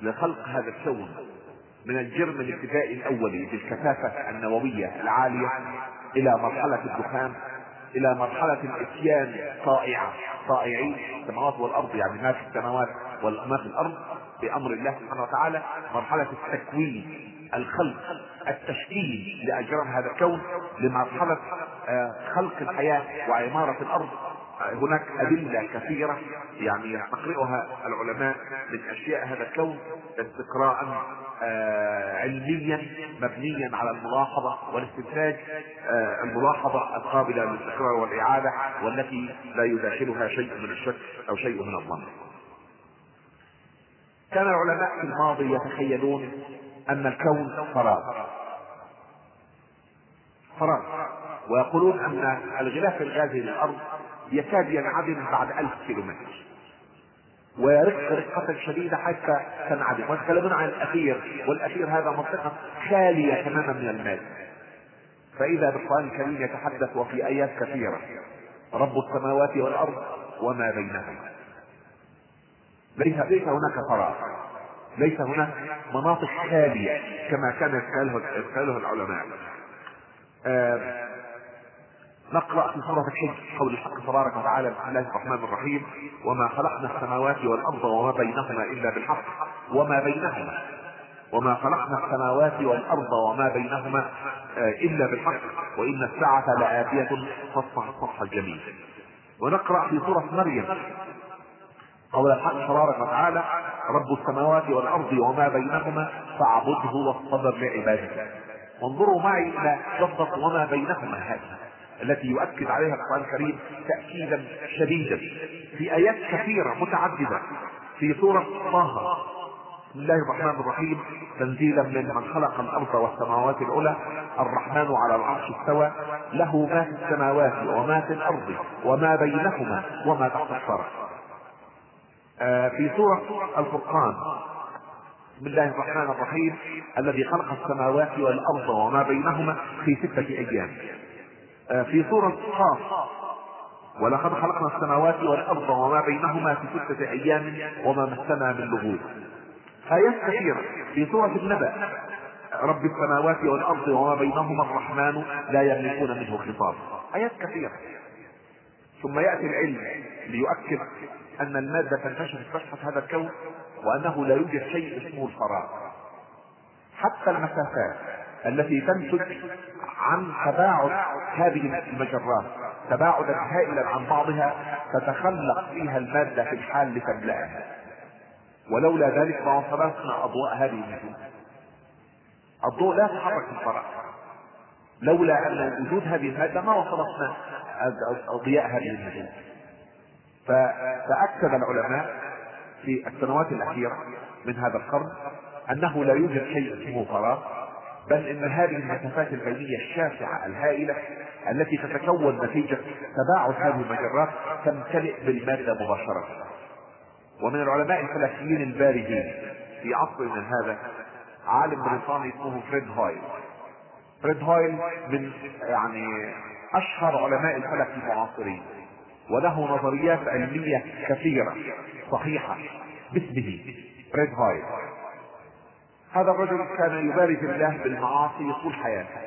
لخلق هذا الكون. من الجرم الابتدائي الأولي بالكثافة النووية العالية إلى مرحلة الدخان إلى مرحلة الإتيان طائعة طائعين السماوات والأرض يعني ما في السماوات وما في الأرض بأمر الله سبحانه وتعالى مرحلة التكوين الخلق التشكيل لأجرام هذا الكون لمرحلة آه، خلق الحياة وعمارة الأرض. هناك أدلة كثيرة يعني يستقرئها العلماء من أشياء هذا الكون استقراء آه علميا مبنيا على الملاحظة والاستنتاج آه الملاحظة القابلة للاستقرار والإعادة والتي لا يداخلها شيء من الشك أو شيء من الظن. كان العلماء في الماضي يتخيلون أن الكون فراغ. فراغ. ويقولون أن الغلاف الغازي للأرض يكاد ينعدم بعد ألف كيلومتر. ويرق رقة شديدة حتى تنعدم. ويتكلمون عن الأخير والأخير هذا منطقة خالية تماما من الماء. فإذا بالقرآن الكريم يتحدث وفي آيات كثيرة رب السماوات والأرض وما بينهما. ليس ليس هناك فراغ. ليس هناك مناطق خالية كما كان يتخيله العلماء. آه نقرأ في سورة الحج قول الحق تبارك وتعالى بسم الله الرحمن الرحيم. وما خلقنا السماوات والأرض وما بينهما إلا بالحق. وما بينهما. وما خلقنا السماوات والأرض وما بينهما آه، إلا بالحق. وإن الساعة لآتية فاصفح الصفح الجميل. ونقرأ في سورة مريم قول الحق تبارك وتعالى رب السماوات والأرض وما بينهما فاعبده واصطبر لعبادته وانظروا معي إلى لفظة وما بينهما هذه. التي يؤكد عليها القرآن الكريم تأكيدا شديدا في آيات كثيرة متعددة في سورة طه. بسم الله الرحمن الرحيم. تنزيلا من من خلق الأرض والسماوات العلى. الرحمن على العرش استوى. له ما في السماوات وما في الأرض وما بينهما وما تحت الثرى. آه في سورة الفرقان. بسم الله الرحمن الرحيم. الذي خلق السماوات والأرض وما بينهما في ستة أيام. في سورة قاف ولقد خلقنا السماوات والأرض وما بينهما في ستة أيام وما مسنا من لغوب. ايات كثيرة في سورة النبأ. رب السماوات والأرض وما بينهما الرحمن لا يملكون منه خطاب. آيات كثيرة. ثم يأتي العلم ليؤكد أن المادة تنتشر في سطح هذا الكون وأنه لا يوجد شيء اسمه الفراغ. حتى المسافات التي تنتج عن تباعد هذه المجرات تباعدا هائلا عن بعضها تتخلق فيها المادة في الحال لتملأها ولولا ذلك ما وصلتنا أضواء هذه النجوم الضوء لا يتحرك في الفراغ لولا أن وجود هذه المادة ما وصلتنا ضياء هذه النجوم فأكد العلماء في السنوات الأخيرة من هذا القرن أنه لا يوجد شيء اسمه فراغ. بل إن هذه المسافات البينية الشاسعة الهائلة التي تتكون نتيجة تباعد هذه المجرات تمتلئ بالمادة مباشرة. ومن العلماء الفلكيين البارزين في عصر من هذا عالم بريطاني اسمه فريد هويل فريد هويل من يعني أشهر علماء الفلك المعاصرين وله نظريات علمية كثيرة صحيحة باسمه فريد هويل هذا الرجل كان يبارز الله بالمعاصي طول حياته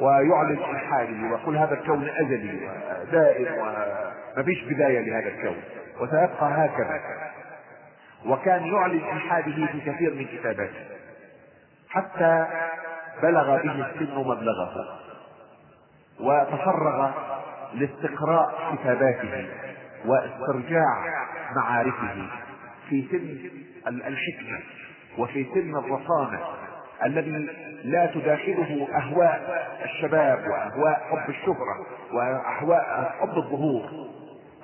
ويعلن الحاله ويقول هذا الكون أزلي ودائم ومفيش بداية لهذا الكون وسيبقى هكذا. وكان يعلن الحاده في كثير من كتاباته حتى بلغ به السن مبلغه وتفرغ لاستقراء كتاباته واسترجاع معارفه في سن الحكمة. وفي سن الرصانة الذي لا تداخله أهواء الشباب وأهواء حب الشهرة وأهواء حب الظهور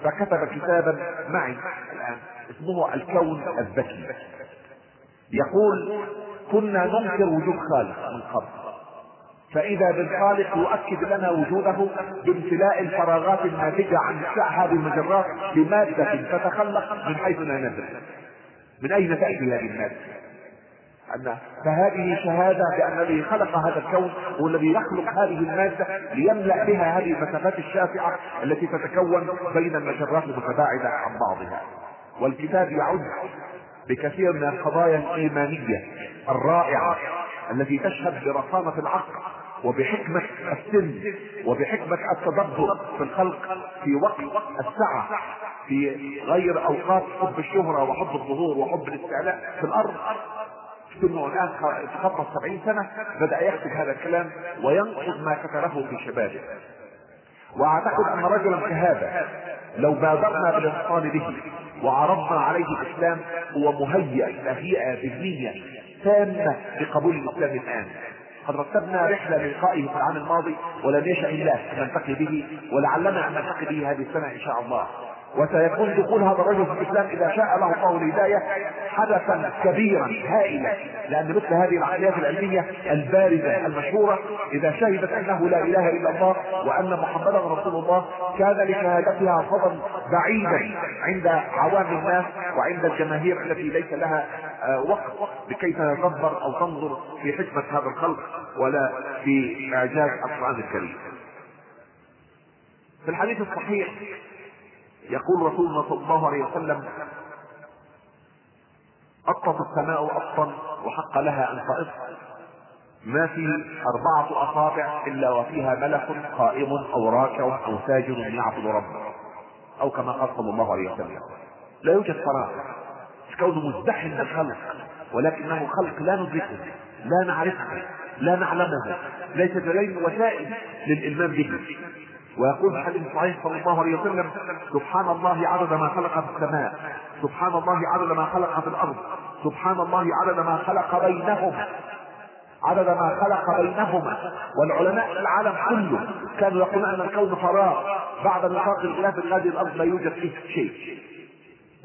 فكتب كتابا معي الآن اسمه الكون الذكي يقول كنا ننكر وجود خالق من قبل فإذا بالخالق يؤكد لنا وجوده بامتلاء الفراغات الناتجة عن هذه المجرات بمادة تتخلق من حيث لا ندري. من أين تأتي هذه المادة؟ أن فهذه شهادة بأن الذي خلق هذا الكون هو الذي يخلق هذه المادة ليملأ بها هذه المسافات الشاسعة التي تتكون بين المجرات المتباعدة عن بعضها. والكتاب يعد بكثير من القضايا الإيمانية الرائعة التي تشهد برصانة العقل وبحكمة السن وبحكمة التدبر في الخلق في وقت السعة في غير أوقات حب الشهرة وحب الظهور وحب الاستعلاء في الأرض. ثم الآن تخطى السبعين سنة بدأ يكتب هذا الكلام وينقض ما كتبه في شبابه. وأعتقد أن رجلا كهذا لو بادرنا بالاتصال به وعرضنا عليه الإسلام هو مهيئ تهيئة ذهنية تامة لقبول الإسلام الآن. قد رتبنا رحلة للقائه في العام الماضي ولم يشاء الله أن نلتقي به ولعلنا أن نلتقي به هذه السنة إن شاء الله. وسيكون دخول هذا الرجل في الإسلام إذا شاء له الله الهداية حدثا كبيرا هائلا لأن مثل هذه العقليات العلمية البارزه المشهورة إذا شهدت أنه لا إله إلا الله وأن محمدا رسول الله كان لشهادتها فضل بعيدا عند عوام الناس وعند الجماهير التي ليس لها آه، وقت لكي تتدبر أو تنظر في حكمة هذا الخلق ولا في إعجاز القرآن الكريم. في الحديث الصحيح يقول رسولنا صلى الله عليه وسلم أطت السماء أطا وحق لها أن تأط ما في أربعة أصابع إلا وفيها ملك قائم أو راكع أو ساجد يعبد ربه. أو كما قال صلى الله عليه وسلم لا يوجد فراغ كونه مزدحم بالخلق ولكنه خلق لا ندركه لا نعرفه لا نعلمه. ليس لدينا وسائل للإلمام به. ويقول في الحديث الصحيح صلى الله عليه وسلم سبحان الله عدد ما خلق في السماء سبحان الله عدد ما خلق في الأرض سبحان الله عدد ما خلق بينهما عدد ما خلق بينهما. والعلماء في العالم كله كانوا يقولون أن الكون فراغ بعد نطاق الغلاف هذه الأرض لا يوجد فيه شيء.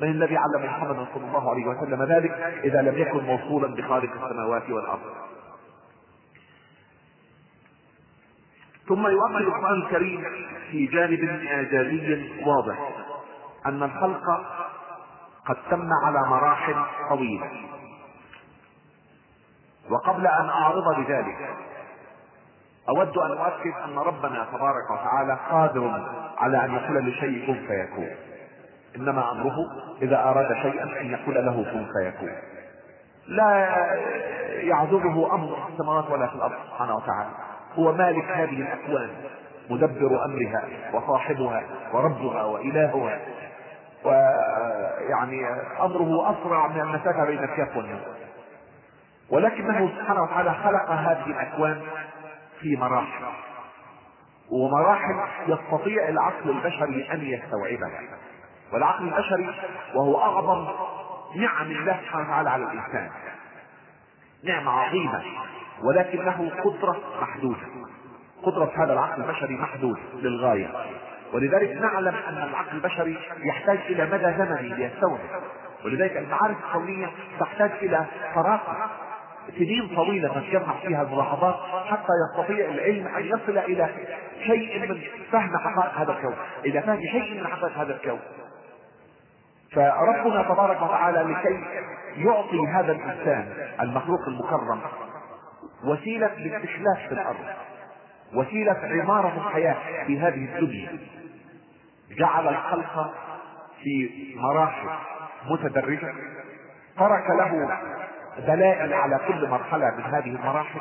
من الذي علم محمد صلى الله عليه وسلم ذلك؟ إذا لم يكن موصولا بخالق السماوات والأرض. ثم يؤكد القرآن الكريم في جانب إعجازي واضح أن الخلق قد تم على مراحل طويلة. وقبل أن أعرض بذلك أود أن أؤكد أن ربنا تبارك وتعالى قادر على أن يقول لشيء كن فيكون. إنما أمره إذا أراد شيئا أن يقول له كن فيكون. لا يعذبه أمر في السماوات ولا في الأرض سبحانه وتعالى. هو مالك هذه الأكوان مدبر أمرها وصاحبها وربها وإلهها. ويعني أمره أسرع من المسافه بين الكاف والنون ولكنه سبحانه وتعالى خلق هذه الأكوان في مراحل ومراحل يستطيع العقل البشري أن يستوعبها. والعقل البشري وهو أعظم نعم الله سبحانه وتعالى على الإنسان نعمة عظيمة. ولكنه قدرة محدودة. قدرة هذا العقل البشري محدود للغاية. ولذلك نعلم أن العقل البشري يحتاج إلى مدى زمني ليستوعب. ولذلك المعارف الكونيه تحتاج إلى تراكم سنين طويلة تجمع فيها الملاحظات حتى يستطيع العلم أن يصل إلى شيء من فهم حقائق هذا الكون إلى فهم شيء من حقائق هذا الكون. فربنا تبارك وتعالى لكي يعطي هذا الإنسان المخلوق المكرم وسيلة للاستخلاف في الأرض. وسيلة عمارة الحياة في هذه الدنيا. جعل الخلق في مراحل متدرجة. ترك له دلائل على كل مرحلة من هذه المراحل.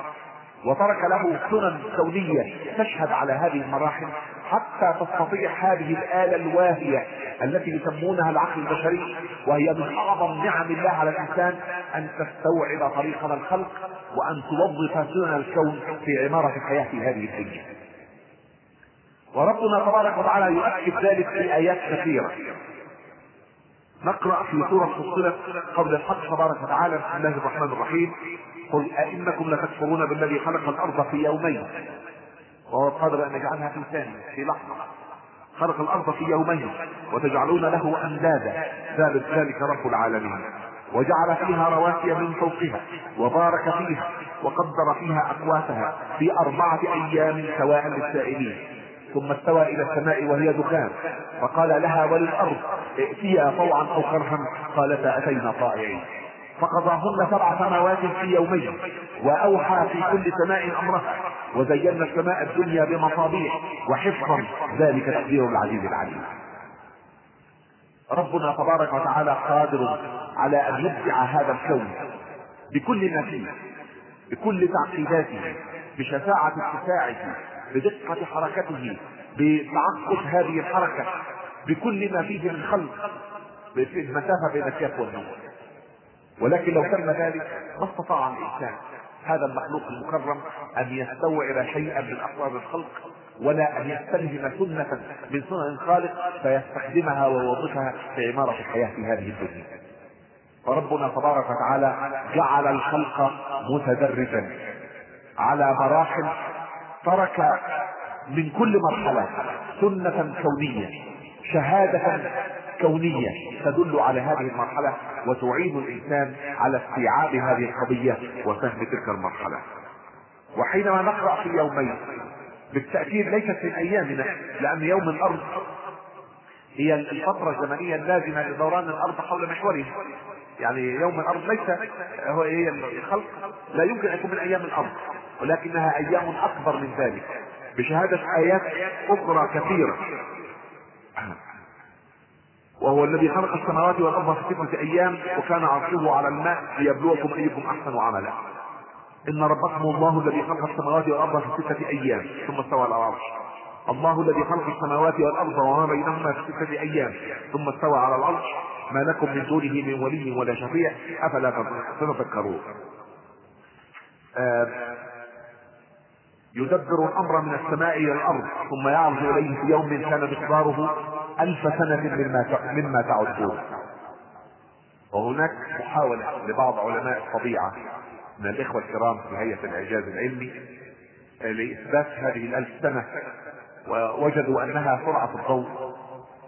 وترك له سنن كونية تشهد على هذه المراحل. حتى تستطيع هذه الآلة الواهية التي يسمونها العقل البشري وهي من أعظم نعم الله على الإنسان أن تستوعب طريقنا الخلق وأن توظف سنن الكون في عمارة الحياة في هذه الدنيا. وربنا تبارك وتعالى يؤكد ذلك في آيات كثيرة. نقرأ في سورة فصلت قبل الحق تبارك وتعالى بسم الله الرحمن الرحيم قل أئنكم لتكفرون بالذي خلق الأرض في يومين. وهو قادر أن يجعلها في ثانية في لحظة. خلق الأرض في يومين وتجعلون له أندادا. ذلك ذلك رب العالمين. وجعل فيها رواسي من فوقها وبارك فيها وقدر فيها أقواتها في أربعة أيام سواء للسائلين. ثم استوى إلى السماء وهي دخان. فقال لها وللأرض ائتيا طوعا أو كرها. قالتا أتينا طائعين. فقضاهن سبع سماوات في يومين وأوحى في كل سماء أمرها. وزينا السماء الدنيا بمصابيح وحفظا. ذلك تقدير العزيز العليم. ربنا تبارك وتعالى قادر على أن يبدع هذا الكون بكل ما فيه بكل تعقيداته بشفاعة اتساعه بدقة حركته بتعقد هذه الحركة بكل ما فيه من خلق المسافة بين الكاف والنون ولكن لو تم ذلك ما استطاع الإنسان هذا المخلوق المكرم أن يستوعب شيئا من أسرار الخلق ولا أن يستلهم سنة من سنن الخالق فيستخدمها ويوظفها في عمارة الحياة في هذه الدنيا. فربنا تبارك وتعالى جعل الخلق متدرجا على مراحل ترك من كل مرحلة سنة كونية. شهادة كونية تدل على هذه المرحلة وتعين الإنسان على استيعاب هذه القضية وفهم تلك المرحلة. وحينما نقرأ في يومين بالتأكيد ليست من أيامنا لأن يوم الأرض هي الفترة الزمنية اللازمة لدوران الأرض حول محورها. يعني يوم الأرض ليس هو هي الخلق لا يمكن أن يكون من أيام الأرض ولكنها أيام أكبر من ذلك. بشهادة آيات أخرى كثيرة. وهو الذي خلق السماوات والأرض في ستة أيام وكان عرشه على الماء ليبلوكم أيكم أحسن عملا. إن ربكم الله الذي خلق السماوات والأرض في ستة أيام ثم استوى على العرش. الله الذي خلق السماوات والأرض وما بينهما في ستة أيام ثم استوى على العرش. ما لكم من دونه من ولي ولا شفيع أفلا تتذكرون آه يدبر الأمر من السماء إلى الأرض ثم يعرج إليه في يوم كان مقداره ألف سنة مما مما تعدون. وهناك محاولة لبعض علماء الطبيعة من الإخوة الكرام في هيئة الإعجاز العلمي لإثبات هذه الألف سنة ووجدوا أنها سرعة الضوء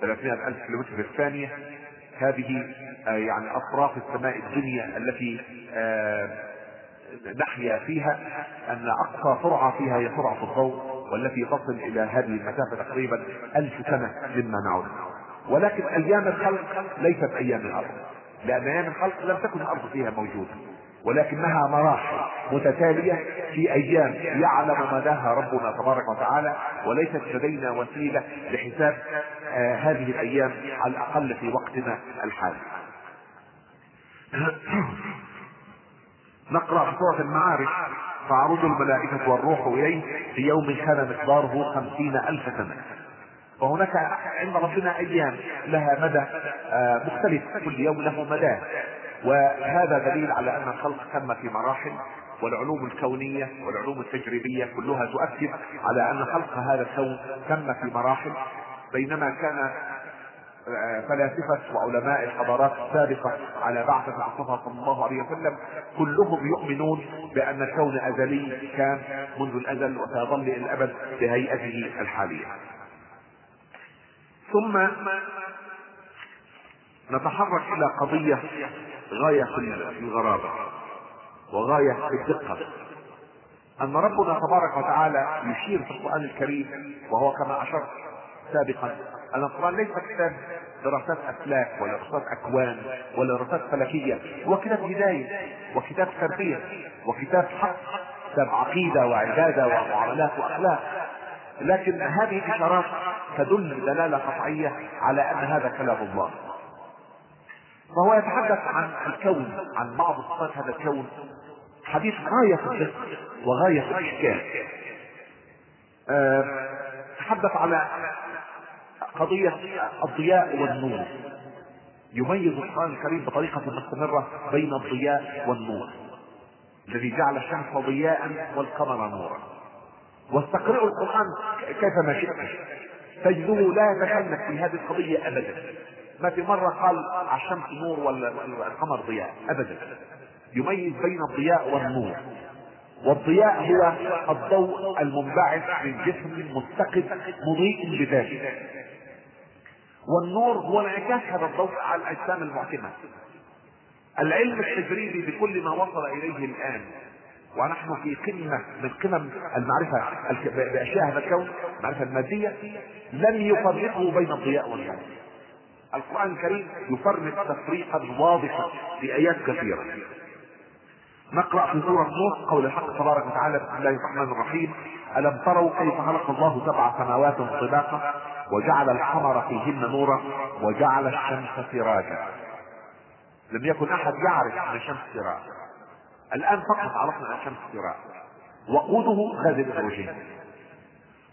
300 ألف كيلومتر في الثانية. هذه يعني أطراف السماء الدنيا التي نحيا فيها أن أقصى سرعة فيها هي سرعة الضوء والتي تصل إلى هذه المسافة تقريبا ألف سنة مما نعود. ولكن أيام الخلق ليست أيام الأرض لأن أيام الخلق لم تكن الأرض فيها موجودة. ولكنها مراحل متتالية في أيام يعلم مداها ربنا تبارك وتعالى وليست لدينا وسيلة لحساب آه هذه الأيام على الأقل في وقتنا الحالي. نقرأ في سورة المعارف تعرض الملائكة والروح إليه في يوم كان مقداره خمسين ألف سنة. فهناك عند ربنا أيام لها مدى آه مختلف. كل يوم له مدى. وهذا دليل على أن الخلق تم في مراحل والعلوم الكونية والعلوم التجريبية كلها تؤكد على أن خلق هذا الكون تم في مراحل. بينما كان فلاسفة وعلماء الحضارات السابقة على بعثة المصطفى صلى الله عليه وسلم كلهم يؤمنون بأن الكون أزلي كان منذ الأزل وسيظل إلى الأبد بهيئته الحالية. ثم نتحرك إلى قضية غاية في الغرابة وغاية في الدقة. أن ربنا تبارك وتعالى يشير في القرآن الكريم وهو كما أشرت سابقا القرآن ليس كتاب دراسات أفلاك ولا دراسات أكوان ولا دراسات فلكية. هو كتاب هداية وكتاب تربية وكتاب حق كتاب عقيدة وعبادة ومعاملات وأخلاق. لكن هذه الإشارات تدل دلالة قطعية على أن هذا كلام الله. فهو يتحدث عن الكون عن بعض صفات هذا الكون. حديث غاية في الدقة وغاية في الإشكال. أه تحدث على قضية الضياء والنور. يميز القرآن الكريم بطريقة مستمرة بين الضياء والنور. الذي جعل الشمس ضياء والقمر نورا. واستقرئوا القرآن كيفما شئت. تجده لا يتكلم في هذه القضية أبدا. ما في مرة قال على الشمس نور والقمر ضياء. أبدا. يميز بين الضياء والنور. والضياء هو الضوء المنبعث من جسم متقد مضيء بذاته والنور هو انعكاس هذا الضوء على الأجسام المعتمة. العلم التجريبي بكل ما وصل إليه الآن ونحن في قمة من قمم المعرفة بأشياء هذا الكون المعرفة المادية لم يفرقوا بين الضياء والنور القرآن الكريم يفرق تفريقا واضحا في آيات كثيرة. نقرأ في سورة نوح قول الحق تبارك وتعالى بسم الله الرحمن الرحيم ألم تروا كيف خلق الله سبع سماوات طباقا وجعل القمر فيهن نورا وجعل الشمس سراجا. لم يكن أحد يعرف أن الشمس سراج الآن فقط عرفنا أن الشمس سراج وقوده غاز الهيدروجين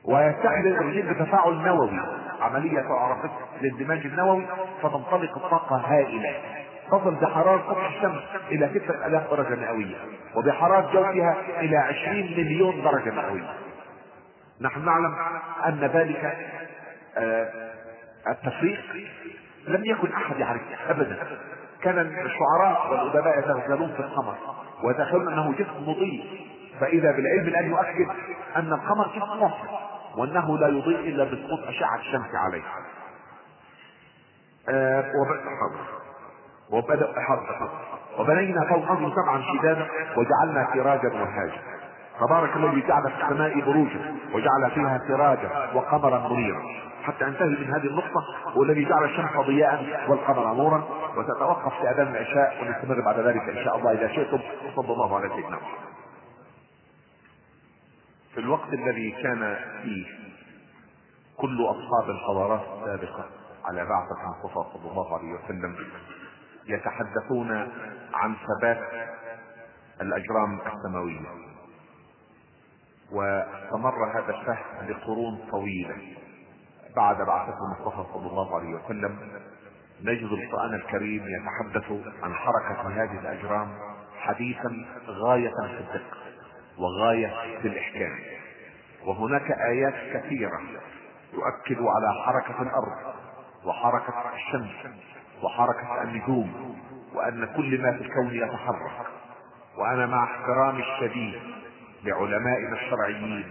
ويستعمل الهيدروجين بتفاعل نووي. عملية تعرف للاندماج النووي فتنطلق الطاقة هائلة. تصل بحرارة سطح الشمس إلى 6000 درجة مئوية. وبحرارة جوفها إلى 20 مليون درجة مئوية. نحن نعلم أن ذلك التفريق لم يكن أحد يعرفه أبدا. كان الشعراء والأدباء يتغزلون في القمر ويتخيلون أنه جسم مضيء. فإذا بالعلم الآن يؤكد أن القمر جسم مصر وأنه لا يضيء إلا بسقوط أشعة الشمس عليه. آه وبدأ حرب وبنينا فوقهم سبعا شدادا وجعلنا سراجا وهاجا تبارك الذي جعل في السماء بروجا وجعل فيها سراجا وقمرا منيرا. حتى انتهي من هذه النقطة والذي جعل الشمس ضياء والقمر نورا وتتوقف في أذان العشاء ونستمر بعد ذلك إن شاء الله إذا شئتم. وصلى الله على سيدنا محمد. في الوقت الذي كان فيه كل أصحاب الحضارات السابقة على بعثة المصطفى صلى الله عليه وسلم يتحدثون عن ثبات الأجرام السماوية. واستمر هذا الفهم لقرون طويلة بعد بعثة المصطفى صلى الله عليه وسلم. نجد القرآن الكريم يتحدث عن حركة هذه الأجرام حديثا غاية في الدقة وغاية في الإحكام. وهناك آيات كثيرة تؤكد على حركة الأرض وحركة الشمس وحركة النجوم وأن كل ما في الكون يتحرك. وأنا مع احترامي الشديد لعلمائنا الشرعيين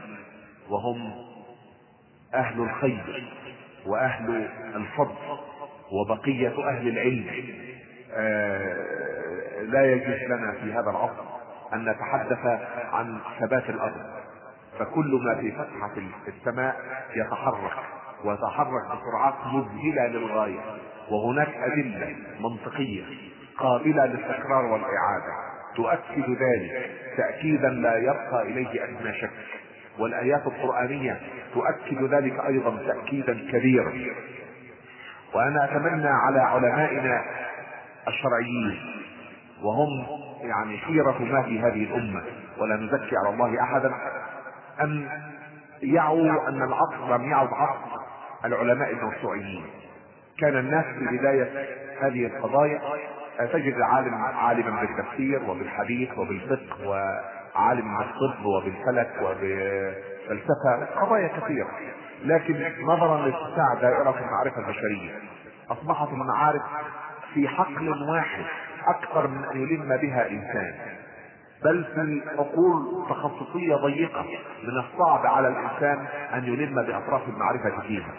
وهم أهل الخير وأهل الفضل وبقية أهل العلم. آه لا يجوز لنا في هذا العصر أن نتحدث عن ثبات الأرض فكل ما في فتحة السماء يتحرك ويتحرك بسرعات مذهلة للغاية وهناك أدلة منطقية قابلة للتكرار والإعادة. تؤكد ذلك تأكيدا لا يبقى إليه أدنى شك. والآيات القرآنية تؤكد ذلك أيضا تأكيدا كبيرا. وأنا أتمنى على علمائنا الشرعيين وهم يعني خيرة ما في هذه الأمة ولا نزكي على الله أحدا أن يعوا أن العصر لم يعد عصر العلماء الموسوعيين كان الناس في بداية هذه القضايا تجد عالم عالما بالتفسير وبالحديث وبالفقه وعالم بالطب وبالفلك وبالفلسفة قضايا كثيرة. لكن نظرا لاتساع دائرة المعرفة البشرية. أصبحت المعارف في حقل واحد أكثر من أن يلم بها إنسان. بل في عقول تخصصية ضيقة من الصعب على الإنسان أن يلم بأطراف المعرفة فيها.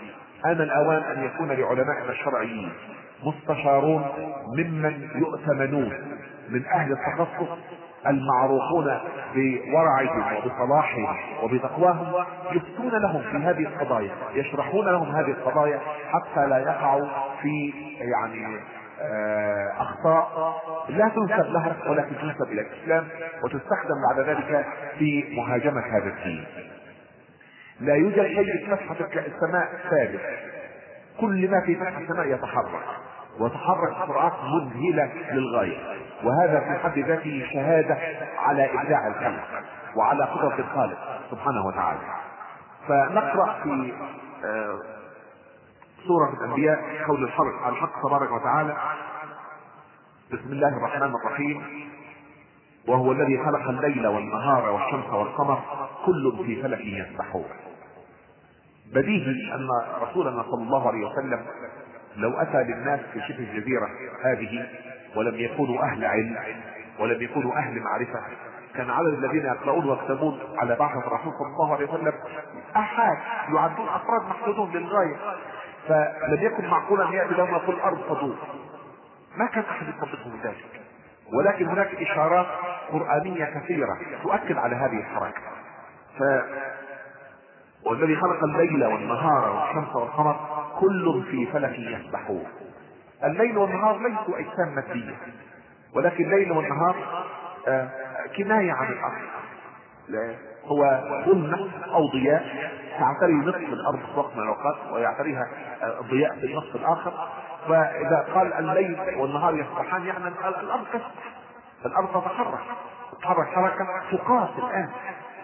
آن الأوان أن يكون لعلمائنا الشرعيين مستشارون ممن يؤتمنون من أهل التخصص المعروفون بورعهم وبصلاحهم وبتقواهم يفتون لهم في هذه القضايا يشرحون لهم هذه القضايا حتى لا يقعوا في يعني آه، أخطاء لا تنسب لها ولكن تنسب إلى الإسلام وتستخدم بعد ذلك في مهاجمة هذا الدين. لا يوجد شيء في فتحة السماء ثابت كل ما في فتح السماء يتحرك. وتحرك بسرعات مذهلة للغاية. وهذا في حد ذاته شهادة على إبداع الخلق وعلى قدرة الخالق سبحانه وتعالى. فنقرأ في آه، سورة الأنبياء قول الحق الحق تبارك وتعالى. بسم الله الرحمن الرحيم. وهو الذي خلق الليل والنهار والشمس والقمر كل في فلك يسبحون. بديهي أن رسولنا صلى الله عليه وسلم لو أتى للناس في شبه الجزيرة هذه ولم يكونوا أهل علم ولم يكونوا أهل معرفة كان عدد الذين يقرؤون ويكتبون على بعثة الرسول صلى الله عليه وسلم احاد يعدون أفراد محدودون للغاية. فلم يكن معقولا أن يأتي لهم يقول الأرض تدور ما كان أحد يصدقهم ذلك. ولكن هناك إشارات قرآنية كثيرة تؤكد على هذه الحركة. ف والذي خلق الليل والنهار والشمس والقمر كل في فلك يسبحون. الليل والنهار ليسوا أجسام مادية ولكن الليل والنهار آه، كناية عن الأرض. هو ظلمة أو ضياء تعتري نصف الأرض في وقت من الأوقات ويعتريها الضياء في النصف الآخر. فإذا قال الليل والنهار يسبحان يعني الأرض تسبح. الأرض تتحرك. تتحرك حركة تقاس الآن.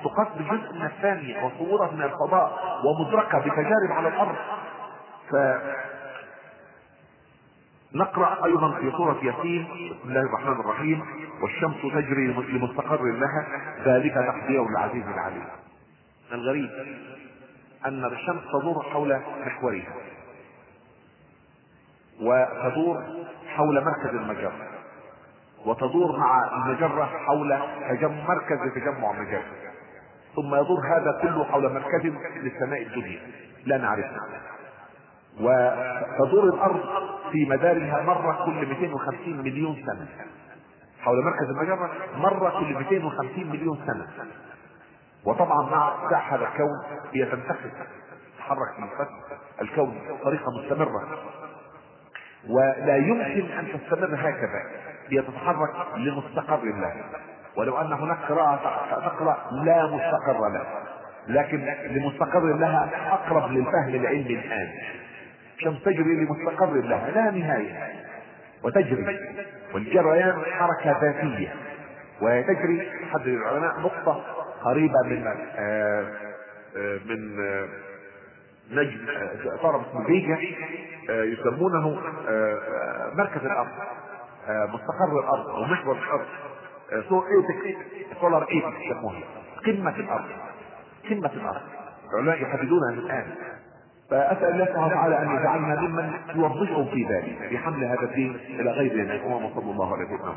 تقاس بجزء من الثانية وصورة من الفضاء ومدركة بتجارب على الأرض. ف نقرأ أيضا في سورة ياسين. بسم الله الرحمن الرحيم. والشمس تجري لمستقر لها. ذلك تقدير العزيز العليم. الغريب أن الشمس تدور حول محورها وتدور حول مركز المجرة وتدور مع المجرة حول تجمع مركز تجمع مجرة ثم يدور هذا كله حول مركز للسماء الدنيا. لا نعرفه وتدور الأرض في مدارها مرة كل 250 مليون سنة. حول مركز المجرة مرة كل 250 مليون سنة. وطبعا مع هذا الكون هي تنتقل تتحرك في فتح الكون بطريقة مستمرة. ولا يمكن أن تستمر هكذا هي تتحرك لمستقر الله. ولو أن هناك قراءة تقرأ لا مستقر لها لكن لمستقر لها أقرب للفهم العلمي الآن. الشمس تجري لمستقر لها لا نهاية. وتجري. والجريان حركة ذاتية. وتجري حدد العلماء نقطة قريبة من آه، آه، من آه، نجم اسمه فيجا يسمونه مركز الأرض مستقر الأرض أو محور الأرض so apex solar apex يسموها قمة الأرض. قمة الأرض. العلماء يحددونها الآن. فأسأل الله سبحانه وتعالى أن يجعلنا ممن يوظفهم في ذلك في حمل هذا الدين إلى غير الامم صلى الله عليه وسلم